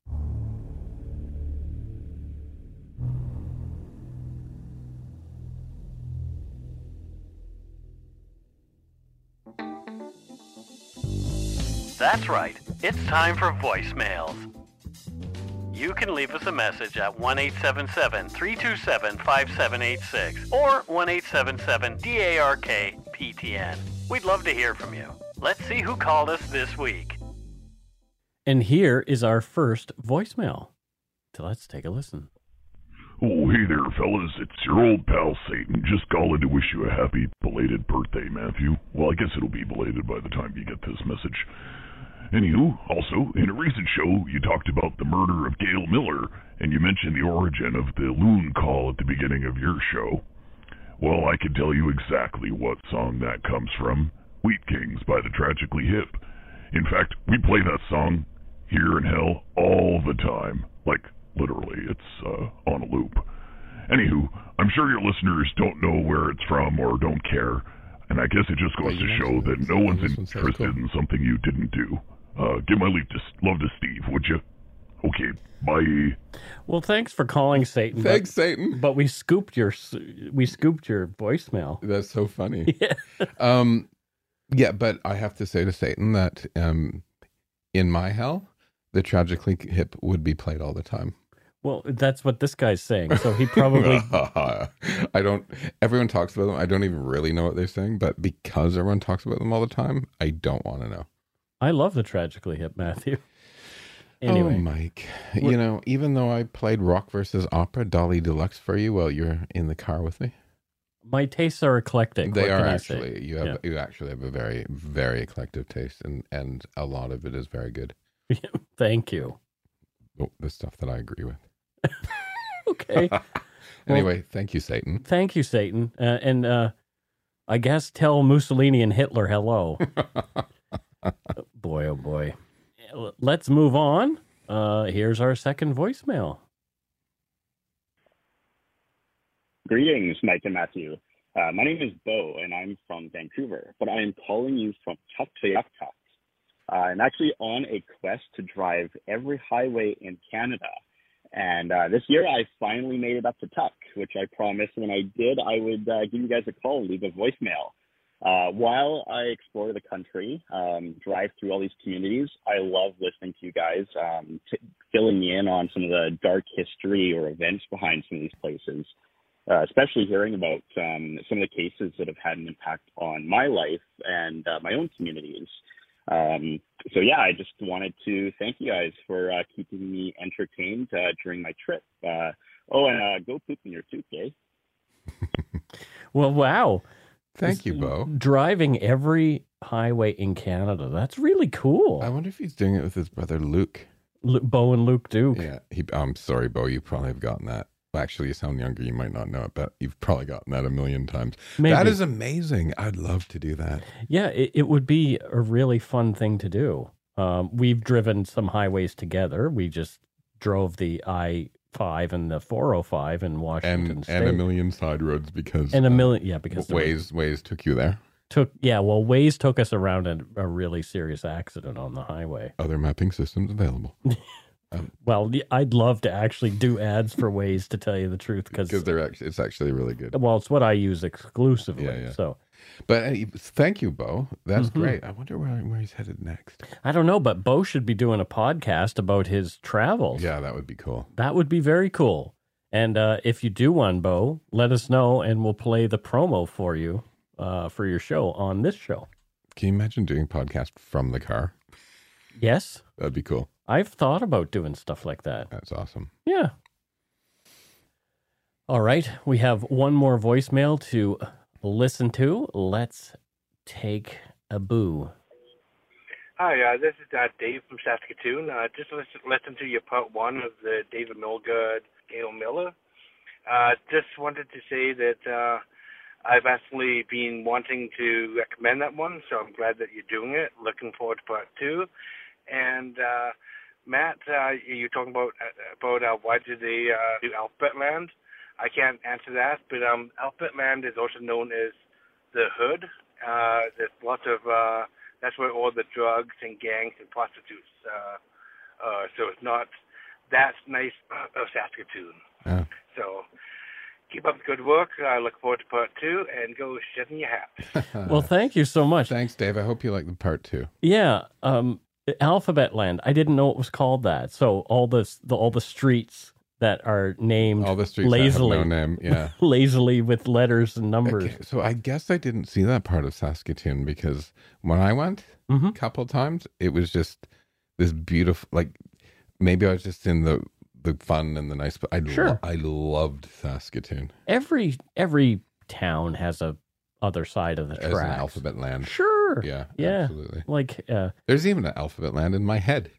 Speaker 3: That's right. It's time for voicemails. You can leave us a message at 1 877 327 5786 or 1 877 DARK PTN. We'd love to hear from you. Let's see who called us this week.
Speaker 1: And here is our first voicemail. So let's take a listen.
Speaker 6: Oh, hey there, fellas. It's your old pal Satan. Just calling to wish you a happy belated birthday, Matthew. Well, I guess it'll be belated by the time you get this message. Anywho, also, in a recent show, you talked about the murder of Gail Miller, and you mentioned the origin of the loon call at the beginning of your show. Well, I can tell you exactly what song that comes from Wheat Kings by the Tragically Hip. In fact, we play that song here in hell all the time. Like, literally, it's uh, on a loop. Anywho, I'm sure your listeners don't know where it's from or don't care, and I guess it just goes to show that no one's
Speaker 2: this one sounds
Speaker 6: interested
Speaker 2: cool.
Speaker 6: in something you didn't do. Uh, give my leave to, love to Steve, would you? Okay, bye.
Speaker 1: Well, thanks for calling Satan. but-
Speaker 2: Thanks, Satan.
Speaker 1: But, we scooped your we scooped your voicemail.
Speaker 2: That's so funny.
Speaker 1: Yeah.
Speaker 2: Um, yeah, but I have to say to Satan that um, in my hell, the tragically hip would be played all the time.
Speaker 1: Well, that's what this guy's saying. So he probably
Speaker 2: I don't. Everyone talks about them. I don't even really know what they're saying, but because everyone talks about them all the time, I don't want to know.
Speaker 1: I love the tragically hip Matthew. Anyway,
Speaker 2: oh, Mike, you know, even though I played rock versus opera Dolly Deluxe for you while you're in the car with me,
Speaker 1: my tastes are eclectic.
Speaker 2: they
Speaker 1: what
Speaker 2: are
Speaker 1: can I say?
Speaker 2: actually you have you actually have a very very eclectic taste, and and a lot of it is very good.
Speaker 1: Thank you.
Speaker 2: Oh, the stuff that I agree with.
Speaker 1: Okay.
Speaker 2: Anyway, thank you, Satan.
Speaker 1: Thank you, Satan. Uh, and uh, I guess tell Mussolini and Hitler hello. Boy, oh boy. Let's move on. Uh, here's our second voicemail.
Speaker 7: Greetings, Mike and Matthew. Uh, my name is Bo, and I'm from Vancouver, but I am calling you from Tuktoyaktuk. Uh, I'm actually on a quest to drive every highway in Canada. And uh, this year, I finally made it up to Tuck, which I promised when I did, I would uh, give you guys a call leave a voicemail. Uh, while I explore the country, um, drive through all these communities, I love listening to you guys, um, t- filling me in on some of the dark history or events behind some of these places uh, especially hearing about um, some of the cases that have had an impact on my life and uh, my own communities. Um, so yeah, I just wanted to thank you guys for uh, keeping me entertained uh, during my trip. Oh, and go poop in your tooth, eh?
Speaker 1: Well, wow.
Speaker 2: Thank you, Bo.
Speaker 1: Driving every highway in Canada. That's really cool.
Speaker 2: I wonder if he's doing it with his brother Luke.
Speaker 1: Lu Bo and Luke Duke.
Speaker 2: Yeah, he, I'm sorry, Bo. You probably have gotten that. Well, actually, you sound younger. You might not know it, but you've probably gotten that a million times.
Speaker 1: Maybe.
Speaker 2: That is amazing. I'd love to do that.
Speaker 1: Yeah, it, it would be a really fun thing to do. Um, we've driven some highways together. We just drove the I five and the four hundred five in Washington
Speaker 2: And
Speaker 1: State,
Speaker 2: and a million side roads because
Speaker 1: and a
Speaker 2: uh,
Speaker 1: million. Yeah, because ways
Speaker 2: Waze Waze took you there.
Speaker 1: took yeah. Well, Waze took us around a, a really serious accident on the highway.
Speaker 2: Other mapping systems available
Speaker 1: Well, I'd love to actually do ads for Waze to tell you the truth because
Speaker 2: because they're actually it's actually really good.
Speaker 1: well, it's what I use exclusively.
Speaker 2: Yeah, yeah.
Speaker 1: So
Speaker 2: But uh, thank you, Bo. That's
Speaker 1: Mhm.
Speaker 2: great. I wonder where where he's headed next.
Speaker 1: I don't know, but Bo should be doing a podcast about his travels.
Speaker 2: Yeah, that would be cool.
Speaker 1: That would be very cool. And uh, if you do one, Bo, let us know and we'll play the promo for you uh, for your show on this show.
Speaker 2: Can you imagine doing a podcast from the car?
Speaker 1: Yes,
Speaker 2: That'd be cool.
Speaker 1: I've thought about doing stuff like that.
Speaker 2: That's awesome.
Speaker 1: Yeah. All right. We have one more voicemail to listen to. Let's take a boo.
Speaker 8: Hi, uh, this is uh, Dave from Saskatoon. Uh, just listen, listen to your part one of the David Milgaard, Gail Miller. Uh, just wanted to say that uh, I've actually been wanting to recommend that one, so I'm glad that you're doing it. Looking forward to part two. And uh, Matt, uh, you're talking about about uh, why did they uh, do Alphabet Land? I can't answer that, but um, Alphabet Land is also known as the Hood. Uh, there's lots of uh, that's where all the drugs and gangs and prostitutes. Uh, uh, so it's not that nice of Saskatoon.
Speaker 2: Oh.
Speaker 8: So keep up the good work. I look forward to part two and go shit in your hat.
Speaker 1: Well, thank you so much.
Speaker 2: Thanks, Dave. I hope you like the part two.
Speaker 1: Yeah, um, Alphabet Land. I didn't know it was called that. So all this, the, all the streets that are named
Speaker 2: All the streets
Speaker 1: lazily,
Speaker 2: have no name. Yeah.
Speaker 1: lazily with letters and numbers.
Speaker 2: Okay, so I guess I didn't see that part of Saskatoon because when I went a
Speaker 1: Mhm.
Speaker 2: couple times, it was just this beautiful. Like maybe I was just in the the fun and the nice. But I lo-
Speaker 1: Sure.
Speaker 2: I loved Saskatoon
Speaker 1: Every every town has a other side of the
Speaker 2: an alphabet land.
Speaker 1: Sure.
Speaker 2: Yeah,
Speaker 1: Yeah.
Speaker 2: absolutely.
Speaker 1: Like uh,
Speaker 2: There's even an alphabet land in my head.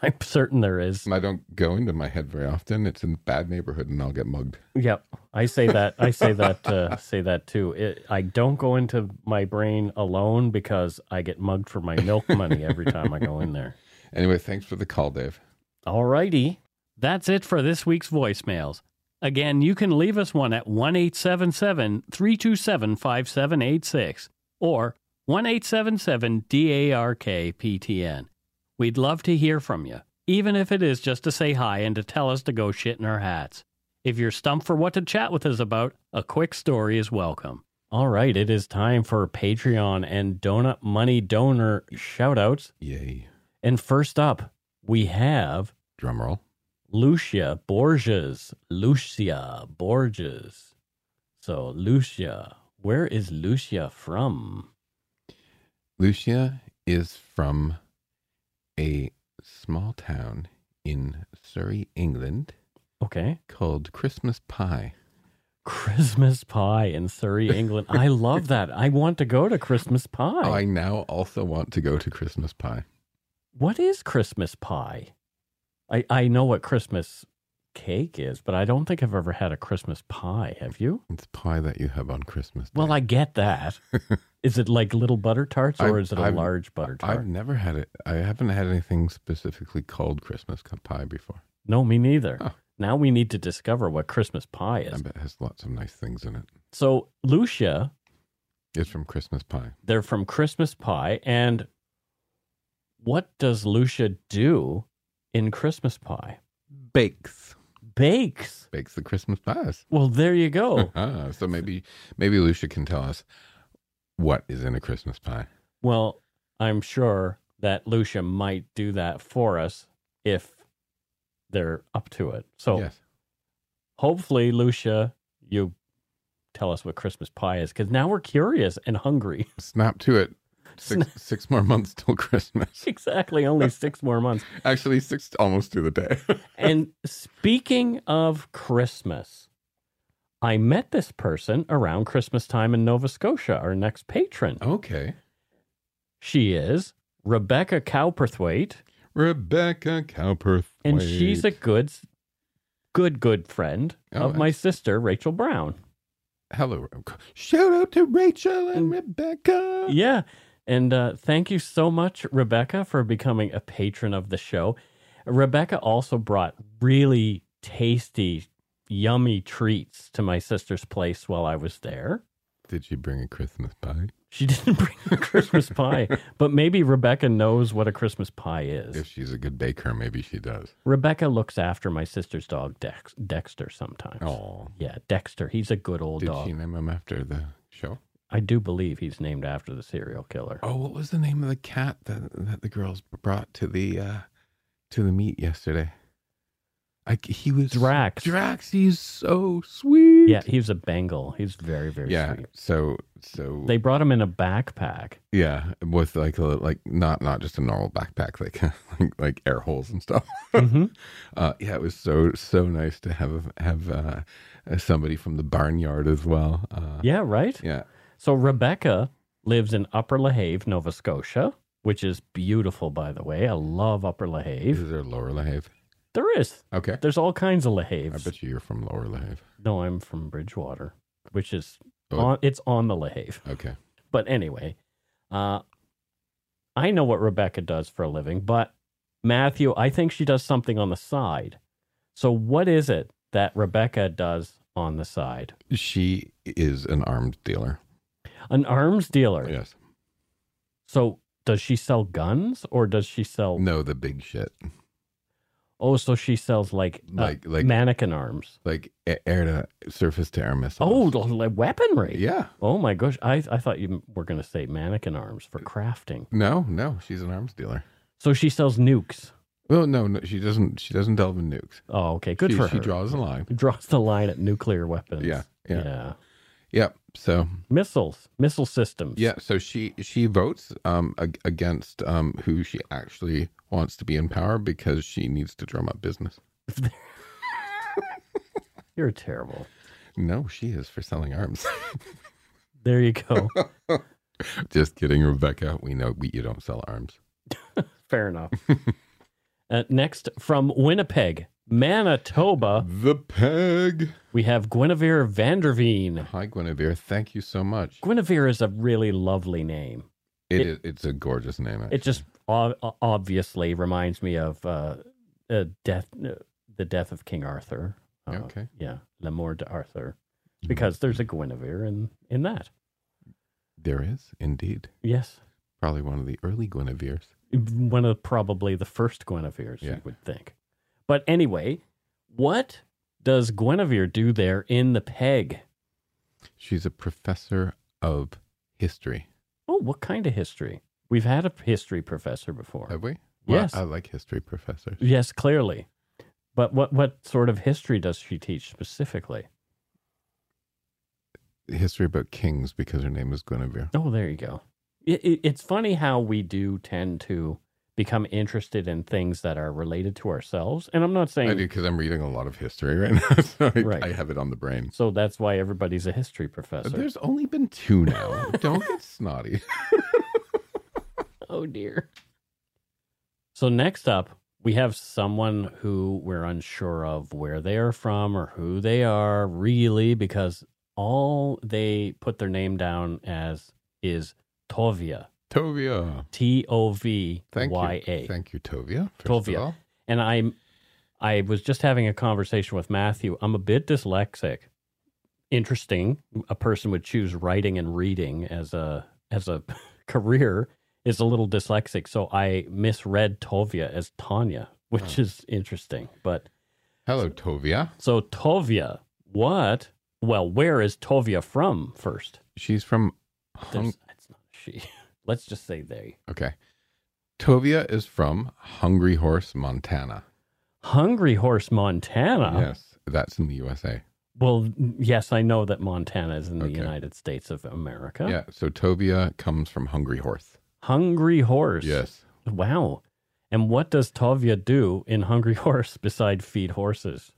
Speaker 1: I'm certain there is.
Speaker 2: And I don't go into my head very often. It's in a bad neighborhood, and I'll get mugged.
Speaker 1: Yep, I say that. I say that. Uh, say that too. It, I don't go into my brain alone because I get mugged for my milk money every time I go in there.
Speaker 2: Anyway, thanks for the call, Dave.
Speaker 1: All righty.
Speaker 9: That's it for this week's voicemails. Again, you can leave us one at 1 877 327 5786 or 1 877 DARK PTN. We'd love to hear from you, even if it is just to say hi and to tell us to go shit in our hats. If you're stumped for what to chat with us about, a quick story is welcome.
Speaker 1: All right. It is time for Patreon and Donut Money Donor shoutouts.
Speaker 2: Yay!
Speaker 1: And first up, we have
Speaker 2: Drum roll.
Speaker 1: Lucia Borges. Lucia Borges. So, Lucia, where is Lucia from?
Speaker 2: Lucia is from a small town in Surrey, England,
Speaker 1: Okay.
Speaker 2: called Christmas Pie.
Speaker 1: Christmas pie in Surrey, England. I love that. I want to go to Christmas pie.
Speaker 2: I now also want to go to Christmas Pie.
Speaker 1: What is Christmas pie? I, I know what Christmas cake is, but I don't think I've ever had a Christmas pie. Have you?
Speaker 2: It's pie that you have on Christmas.
Speaker 1: Well, I get that. is it like little butter tarts or
Speaker 2: I've-
Speaker 1: is it a
Speaker 2: I've-
Speaker 1: large butter tart?
Speaker 2: I've never had it. I haven't had anything specifically called Christmas pie before.
Speaker 1: no, me neither.
Speaker 2: Oh.
Speaker 1: Now we need to discover what Christmas pie is.
Speaker 2: I
Speaker 1: is.
Speaker 2: bet it has lots of nice things in it.
Speaker 1: So, Lucia,
Speaker 2: It's from Christmas Pie.
Speaker 1: they're from Christmas pie. And what does Lucia do in Christmas pie?
Speaker 2: Bakes.
Speaker 1: Bakes.
Speaker 2: Bakes the Christmas pies.
Speaker 1: Well, there you go.
Speaker 2: Ah, so maybe maybe Lucia can tell us what is in a Christmas pie.
Speaker 1: Well, I'm sure that Lucia might do that for us if they're up to it. So
Speaker 2: yes.
Speaker 1: hopefully, Lucia, you tell us what Christmas pie is because now we're curious and hungry.
Speaker 2: Snap to it. Six six more months till Christmas.
Speaker 1: exactly, only six more months.
Speaker 2: Actually, six almost to the day.
Speaker 1: And speaking of Christmas, I met this person around Christmas time in Nova Scotia, our next patron.
Speaker 2: okay.
Speaker 1: She is Rebecca Cowperthwaite.
Speaker 2: Rebecca Cowperthwaite.
Speaker 1: and she's a good good good friend
Speaker 2: Oh,
Speaker 1: of my sister rachel brown
Speaker 2: hello. Shout out to Rachel and mm. Rebecca.
Speaker 1: yeah and uh, thank you so much rebecca for becoming a patron of the show rebecca also brought really tasty yummy treats to my sister's place while i was there
Speaker 2: Did she bring a Christmas pie?
Speaker 1: she didn't bring a christmas pie but maybe rebecca knows what a christmas pie is
Speaker 2: If she's a good baker, maybe she does.
Speaker 1: rebecca looks after my sister's dog Dex- dexter sometimes
Speaker 2: Oh.
Speaker 1: yeah dexter he's a good old
Speaker 2: Did
Speaker 1: dog
Speaker 2: she name him after the show?
Speaker 1: I do believe he's named after the serial killer.
Speaker 2: Oh, what was the name of the cat that that the girls brought to the uh to the meet yesterday? I, he was
Speaker 1: Drax.
Speaker 2: Drax, he's so sweet.
Speaker 1: Yeah, he was a Bengal. He's very, very
Speaker 2: yeah.
Speaker 1: sweet.
Speaker 2: So so
Speaker 1: They brought him in a backpack.
Speaker 2: yeah, with like a like not not just a normal backpack, like like, like air holes and stuff.
Speaker 1: Mm-hmm.
Speaker 2: uh, yeah, it was so so nice to have have uh, somebody from the barnyard as well. Uh,
Speaker 1: Yeah, right?
Speaker 2: yeah.
Speaker 1: So Rebecca lives in Upper Lahave, Nova Scotia, which is beautiful, by the way. I love Upper Lahave.
Speaker 2: Is there Lower Lahave?
Speaker 1: There is.
Speaker 2: Okay.
Speaker 1: There's all kinds of
Speaker 2: Lahave.
Speaker 1: I
Speaker 2: bet you you're from Lower Lahave.
Speaker 1: No, I'm from Bridgewater, which is
Speaker 2: Oh.
Speaker 1: on, it's on the Lahave.
Speaker 2: Okay.
Speaker 1: But anyway, uh, I know what Rebecca does for a living, but Matthew, I think she does something on the side. So what is it that Rebecca does on the side?
Speaker 2: She is an arms dealer.
Speaker 1: An arms dealer.
Speaker 2: Yes.
Speaker 1: So does she sell guns or does she sell
Speaker 2: No, the big shit.
Speaker 1: Oh, so she sells like uh,
Speaker 2: Like- like-
Speaker 1: mannequin arms.
Speaker 2: Like air to surface to air missiles.
Speaker 1: Oh, like weaponry.
Speaker 2: yeah.
Speaker 1: Oh my gosh, I I thought you were going to say mannequin arms for crafting.
Speaker 2: No, no, she's an arms dealer.
Speaker 1: So she sells nukes.
Speaker 2: Well, no, no, she doesn't. She doesn't delve in nukes.
Speaker 1: Oh, okay, good
Speaker 2: she,
Speaker 1: for her.
Speaker 2: She draws a line.
Speaker 1: Draws the line at nuclear weapons.
Speaker 2: Yeah, yeah.
Speaker 1: yeah.
Speaker 2: Yep. So
Speaker 1: Missiles, missile systems.
Speaker 2: yeah, so she she votes um ag- against um who she actually wants to be in power because she needs to drum up business.
Speaker 1: You're terrible.
Speaker 2: No, she is for selling arms.
Speaker 1: There you go.
Speaker 2: Just kidding, Rebecca. We know we, you don't sell arms.
Speaker 1: Fair enough. uh, next from Winnipeg, Manitoba,
Speaker 2: The peg.
Speaker 1: we have Guinevere Vanderveen.
Speaker 2: Hi, Guinevere. Thank you so much.
Speaker 1: Guinevere is a really lovely name.
Speaker 2: It
Speaker 1: It-
Speaker 2: is, it's a gorgeous name.
Speaker 1: It just o- obviously reminds me of uh, uh, death, uh, the death of King Arthur. Uh,
Speaker 2: Okay.
Speaker 1: Yeah, La Mort d'Arthur, because there's a Guinevere in in that.
Speaker 2: There is indeed
Speaker 1: Yes,
Speaker 2: probably one of the early Guineveres.
Speaker 1: one of probably the first Guineveres
Speaker 2: Yeah.
Speaker 1: you would think. But anyway, what does Guinevere do there in the peg?
Speaker 2: She's a professor of history.
Speaker 1: Oh, what kind of history? We've had a history professor before.
Speaker 2: Have we?
Speaker 1: Yes.
Speaker 2: I like history professors.
Speaker 1: Yes, clearly. But what what sort of history does she teach specifically?
Speaker 2: History about kings because her name is Guinevere.
Speaker 1: Oh, there you go. It, it, it's funny how we do tend to become interested in things that are related to ourselves. And I'm not saying I
Speaker 2: do because I'm reading a lot of history right now, so I,
Speaker 1: Right.
Speaker 2: I have it on the brain.
Speaker 1: so that's why everybody's a history professor.
Speaker 2: There's only been two now. Don't get snotty.
Speaker 1: oh dear. So next up, we have someone who we're unsure of where they are from or who they are really because all they put their name down as is Tovia.
Speaker 2: Tovia.
Speaker 1: T O V
Speaker 2: Thank you.
Speaker 1: A.
Speaker 2: Tovia.
Speaker 1: Tovia. And I'm I was just having a conversation with Matthew. I'm a bit dyslexic. Interesting. A person would choose writing and reading as a as a career is a little dyslexic. So I misread Tovia as Tanya, which is interesting. But
Speaker 2: Hello, Tovia.
Speaker 1: so Tovia, what? Well, where is Tovia from first?
Speaker 2: She's from Hung-
Speaker 1: it's not she. Let's just say they.
Speaker 2: Okay. Tovia is from Hungry Horse, Montana.
Speaker 1: Hungry Horse, Montana.
Speaker 2: Yes, that's in the USA.
Speaker 1: Well, yes, I know that Montana is in the United States of America.
Speaker 2: Yeah, so Tovia comes from Hungry Horse.
Speaker 1: Hungry Horse.
Speaker 2: Yes.
Speaker 1: Wow. And what does Tovia do in Hungry Horse beside feed horses?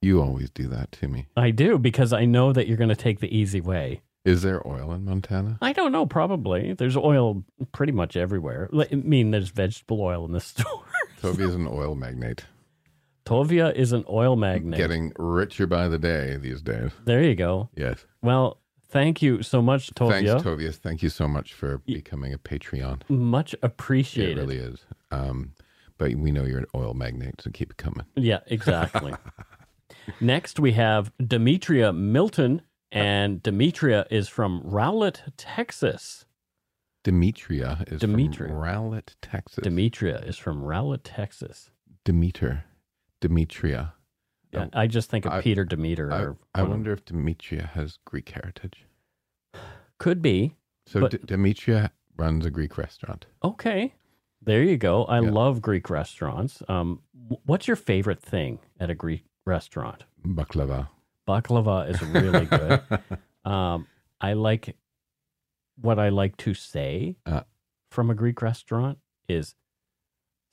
Speaker 2: You always do that to me.
Speaker 1: I do because I know that you're going to take the easy way.
Speaker 2: Is there oil in Montana?
Speaker 1: I don't know, probably. There's oil pretty much everywhere. I mean, there's vegetable oil in the store.
Speaker 2: Tovia is an oil magnate.
Speaker 1: Tovia is an oil magnate.
Speaker 2: Getting richer by the day these days.
Speaker 1: There you go.
Speaker 2: Yes.
Speaker 1: Well, thank you so much, Tovia.
Speaker 2: Thanks, Tovia. Thank you so much for becoming a Patreon.
Speaker 1: Much appreciated.
Speaker 2: It really is. Um, but we know you're an oil magnate, so keep it coming.
Speaker 1: Yeah, exactly. Next, we have Demetria Milton, and Demetria is from Rowlett, Texas.
Speaker 2: Demetria is
Speaker 1: Demetria.
Speaker 2: from Rowlett, Texas.
Speaker 1: Demetria is from Rowlett, Texas.
Speaker 2: Demeter. Demetria.
Speaker 1: Yeah, I just think of
Speaker 2: I-
Speaker 1: Peter Demeter.
Speaker 2: I,
Speaker 1: or
Speaker 2: I
Speaker 1: of-
Speaker 2: wonder if Demetria has Greek heritage.
Speaker 1: Could be.
Speaker 2: So
Speaker 1: But-
Speaker 2: D- Demetria runs a Greek restaurant.
Speaker 1: Okay. There you go. I
Speaker 2: Yeah.
Speaker 1: love Greek restaurants. Um, what's your favorite thing at a Greek restaurant?
Speaker 2: Baklava.
Speaker 1: Baklava is really good. um, I like what I like to say
Speaker 2: Uh.
Speaker 1: from a Greek restaurant is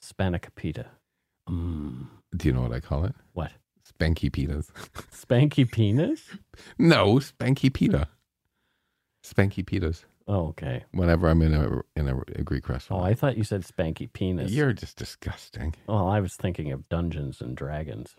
Speaker 1: spanakopita. Mm.
Speaker 2: Do you know what I call it?
Speaker 1: What?
Speaker 2: Spanky pitas.
Speaker 1: Spanky penis?
Speaker 2: no, spanky pita. Spanky pitas.
Speaker 1: Oh, okay.
Speaker 2: Whenever I'm in a in a, a Greek restaurant. Oh.
Speaker 1: I thought you said spanky penis.
Speaker 2: You're just disgusting.
Speaker 1: Well, I was thinking of Dungeons and Dragons.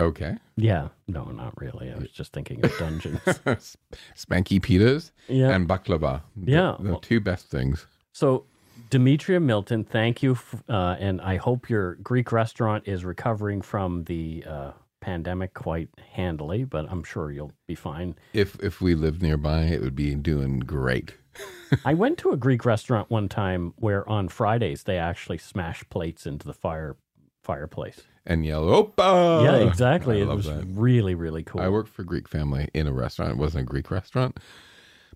Speaker 2: Okay.
Speaker 1: Yeah. No, not really. I was just thinking of Dungeons.
Speaker 2: Spanky pitas
Speaker 1: yeah.
Speaker 2: and baklava. The-
Speaker 1: Yeah.
Speaker 2: The, two best things.
Speaker 1: So Demetria Milton, thank you. f- Uh, and I hope your Greek restaurant is recovering from the uh, pandemic quite handily, but I'm sure you'll be fine.
Speaker 2: If if we lived nearby, it would be doing great.
Speaker 1: I went to a Greek restaurant one time where on Fridays they actually smash plates into the fire fireplace.
Speaker 2: And yell, Opa!
Speaker 1: yeah, exactly.
Speaker 2: I
Speaker 1: it was
Speaker 2: that.
Speaker 1: really, really cool.
Speaker 2: I worked for a Greek family in a restaurant. It wasn't a Greek restaurant,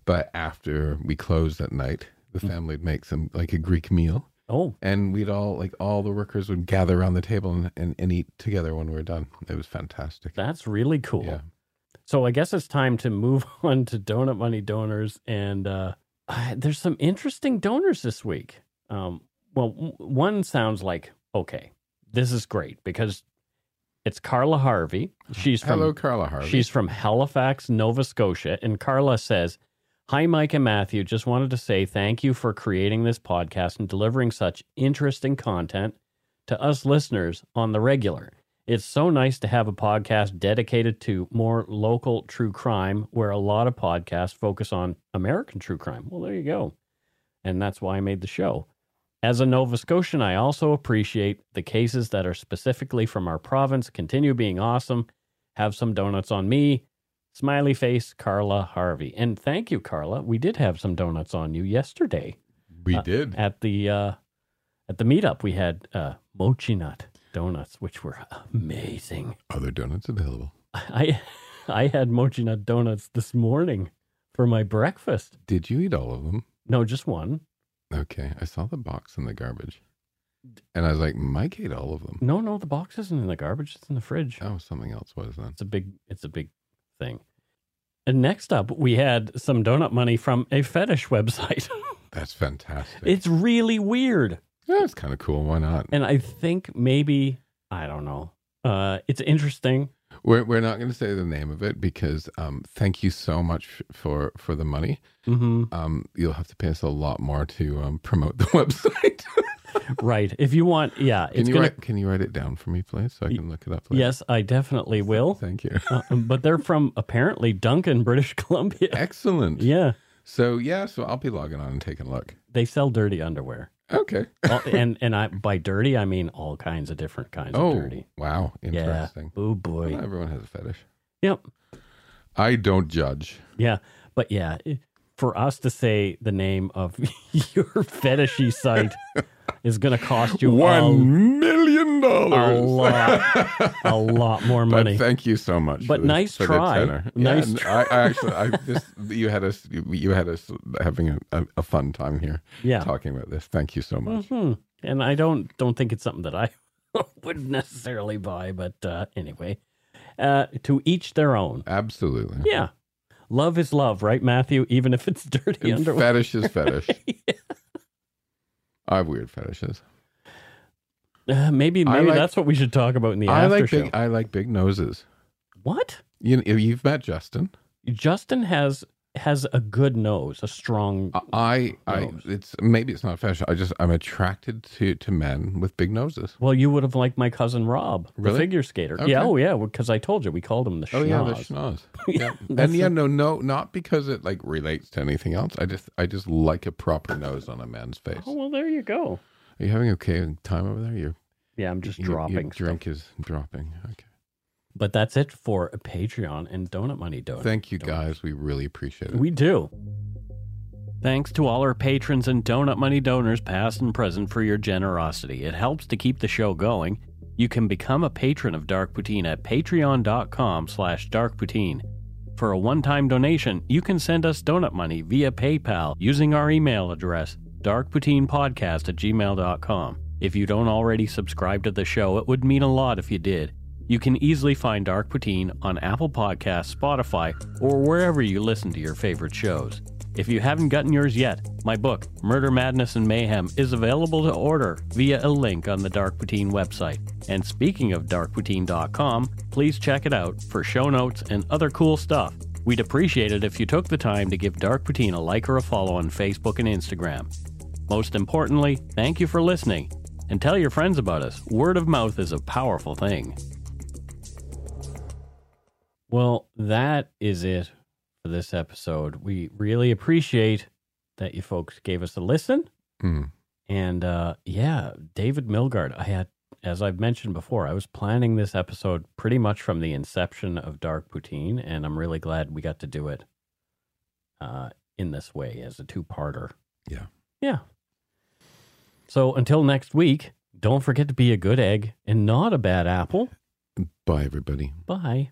Speaker 2: but after we closed at night, the
Speaker 1: Mm.
Speaker 2: family would make some like a Greek meal,
Speaker 1: oh,
Speaker 2: and we'd all like all the workers would gather around the table and, and, and eat together when we were done. It was fantastic.
Speaker 1: that's really cool.
Speaker 2: Yeah.
Speaker 1: So I guess it's time to move on to Donut Money donors, and uh, there's some interesting donors this week. Um, well, one sounds like okay, this is great because it's Carla Harvey. She's from
Speaker 2: Hello, Carla Harvey.
Speaker 1: She's from Halifax, Nova Scotia. And Carla says, Hi, Mike and Matthew. Just wanted to say thank you for creating this podcast and delivering such interesting content to us listeners on the regular. It's so nice to have a podcast dedicated to more local true crime, where a lot of podcasts focus on American true crime. Well, there you go. And that's why I made the show. As a Nova Scotian, I also appreciate the cases that are specifically from our province. Continue being awesome. Have some donuts on me. Smiley face, Carla Harvey. And thank you, Carla. We did have some donuts on you yesterday
Speaker 2: we
Speaker 1: uh,
Speaker 2: did.
Speaker 1: at the uh, at the meetup. We had uh, Mochinut donuts, which were amazing.
Speaker 2: Other donuts available.
Speaker 1: I I had Mochinut donuts this morning for my breakfast.
Speaker 2: Did you eat all of them?
Speaker 1: No, just one.
Speaker 2: Okay, I saw the box in the garbage, and I was like, Mike ate all of them.
Speaker 1: No, no, the box isn't in the garbage. It's in the fridge.
Speaker 2: Oh, something else was then.
Speaker 1: It's a big it's a big thing. And next up, we had some donut money from a fetish website.
Speaker 2: That's fantastic.
Speaker 1: it's really weird.
Speaker 2: yeah, it's kind of cool. Why not?
Speaker 1: And I think maybe I don't know. Uh it's interesting.
Speaker 2: We're we're not going to say the name of it because um, thank you so much for for the money.
Speaker 1: hmm
Speaker 2: Um, you'll have to pay us a lot more to um, promote the website.
Speaker 1: right. If you want, yeah,
Speaker 2: can
Speaker 1: it's
Speaker 2: you
Speaker 1: gonna
Speaker 2: write Can you write it down for me, please, so I can look it up? Later?
Speaker 1: Yes, I definitely will.
Speaker 2: Thank you.
Speaker 1: Uh, but they're from apparently Duncan, British Columbia.
Speaker 2: Excellent.
Speaker 1: Yeah.
Speaker 2: So yeah, so I'll be logging on and taking a look.
Speaker 1: They sell dirty underwear.
Speaker 2: Okay.
Speaker 1: All- and and I by dirty I mean all kinds of different kinds
Speaker 2: oh,
Speaker 1: of dirty.
Speaker 2: wow, interesting.
Speaker 1: Yeah. Oh boy.
Speaker 2: Well, everyone has a fetish.
Speaker 1: Yep.
Speaker 2: I don't judge.
Speaker 1: Yeah, but yeah, for us to say the name of your fetishy site is going to cost you
Speaker 2: One million
Speaker 1: a, a
Speaker 2: dollars.
Speaker 1: lot, a lot more money.
Speaker 2: But thank you so much.
Speaker 1: But
Speaker 2: the-
Speaker 1: nice try. Nice
Speaker 2: Yeah, I, I actually, I this you had us, you had us having a, a, a fun time here
Speaker 1: yeah,
Speaker 2: talking about this. Thank you so much.
Speaker 1: hmm and I don't don't think it's something that I would necessarily buy, but uh, anyway, uh, to each their own.
Speaker 2: Absolutely.
Speaker 1: Yeah, love is love, right, Matthew? Even if it's dirty
Speaker 2: And
Speaker 1: underwear.
Speaker 2: fetish is fetish. I have weird fetishes.
Speaker 1: Uh, maybe
Speaker 2: I
Speaker 1: maybe
Speaker 2: like-
Speaker 1: that's what we should talk about in the
Speaker 2: I
Speaker 1: after
Speaker 2: like
Speaker 1: show.
Speaker 2: big. I like big noses.
Speaker 1: what?
Speaker 2: You you've met Justin.
Speaker 1: Justin has has a good nose, a strong.
Speaker 2: I I
Speaker 1: Nose.
Speaker 2: it's maybe it's not fashion. I just I'm attracted to to men with big noses.
Speaker 1: Well, you would have liked my cousin Rob, the figure skater.
Speaker 2: Okay.
Speaker 1: Yeah, oh yeah, because I told you we called him the Schnoz.
Speaker 2: Oh yeah, the
Speaker 1: schnoz.
Speaker 2: Yeah, and yeah, no, no, not because it like relates to anything else. I just I just like a proper nose on a man's face.
Speaker 1: Oh well, there you go.
Speaker 2: Are you having okay time over there? Your
Speaker 1: Yeah, I'm just
Speaker 2: your- your
Speaker 1: dropping. stuff.
Speaker 2: drink is dropping. Okay.
Speaker 1: But that's it for Patreon and Donut Money Donut.
Speaker 2: Thank you
Speaker 1: donors.
Speaker 2: guys. We really appreciate it.
Speaker 1: We do. Thanks to all our patrons and Donut Money donors, past and present, for your generosity. It helps to keep the show going. You can become a patron of Dark Poutine at patreon.com slash darkpoutine. For a one-time donation, you can send us donut money via PayPal using our email address, darkpoutinepodcast at gmail.com. If you don't already subscribe to the show, it would mean a lot if you did. You can easily find Dark Poutine on Apple Podcasts, Spotify, or wherever you listen to your favorite shows. If you haven't gotten yours yet, my book, Murder, Madness, and Mayhem, is available to order via a link on the Dark Poutine website. And speaking of darkpoutine.com, please check it out for show notes and other cool stuff. We'd appreciate it if you took the time to give Dark Poutine a like or a follow on Facebook and Instagram. Most importantly, thank you for listening and tell your friends about us. Word of mouth is a powerful thing. Well, that is it for this episode. We really appreciate that you folks gave us a listen.
Speaker 2: Hmm.
Speaker 1: And uh, yeah, David Milgaard, I had, as I've mentioned before, I was planning this episode pretty much from the inception of Dark Poutine, and I'm really glad we got to do it uh, in this way as a two-parter.
Speaker 2: Yeah.
Speaker 1: Yeah. So until next week, don't forget to be a good egg and not a bad apple.
Speaker 2: Bye, everybody.
Speaker 1: Bye.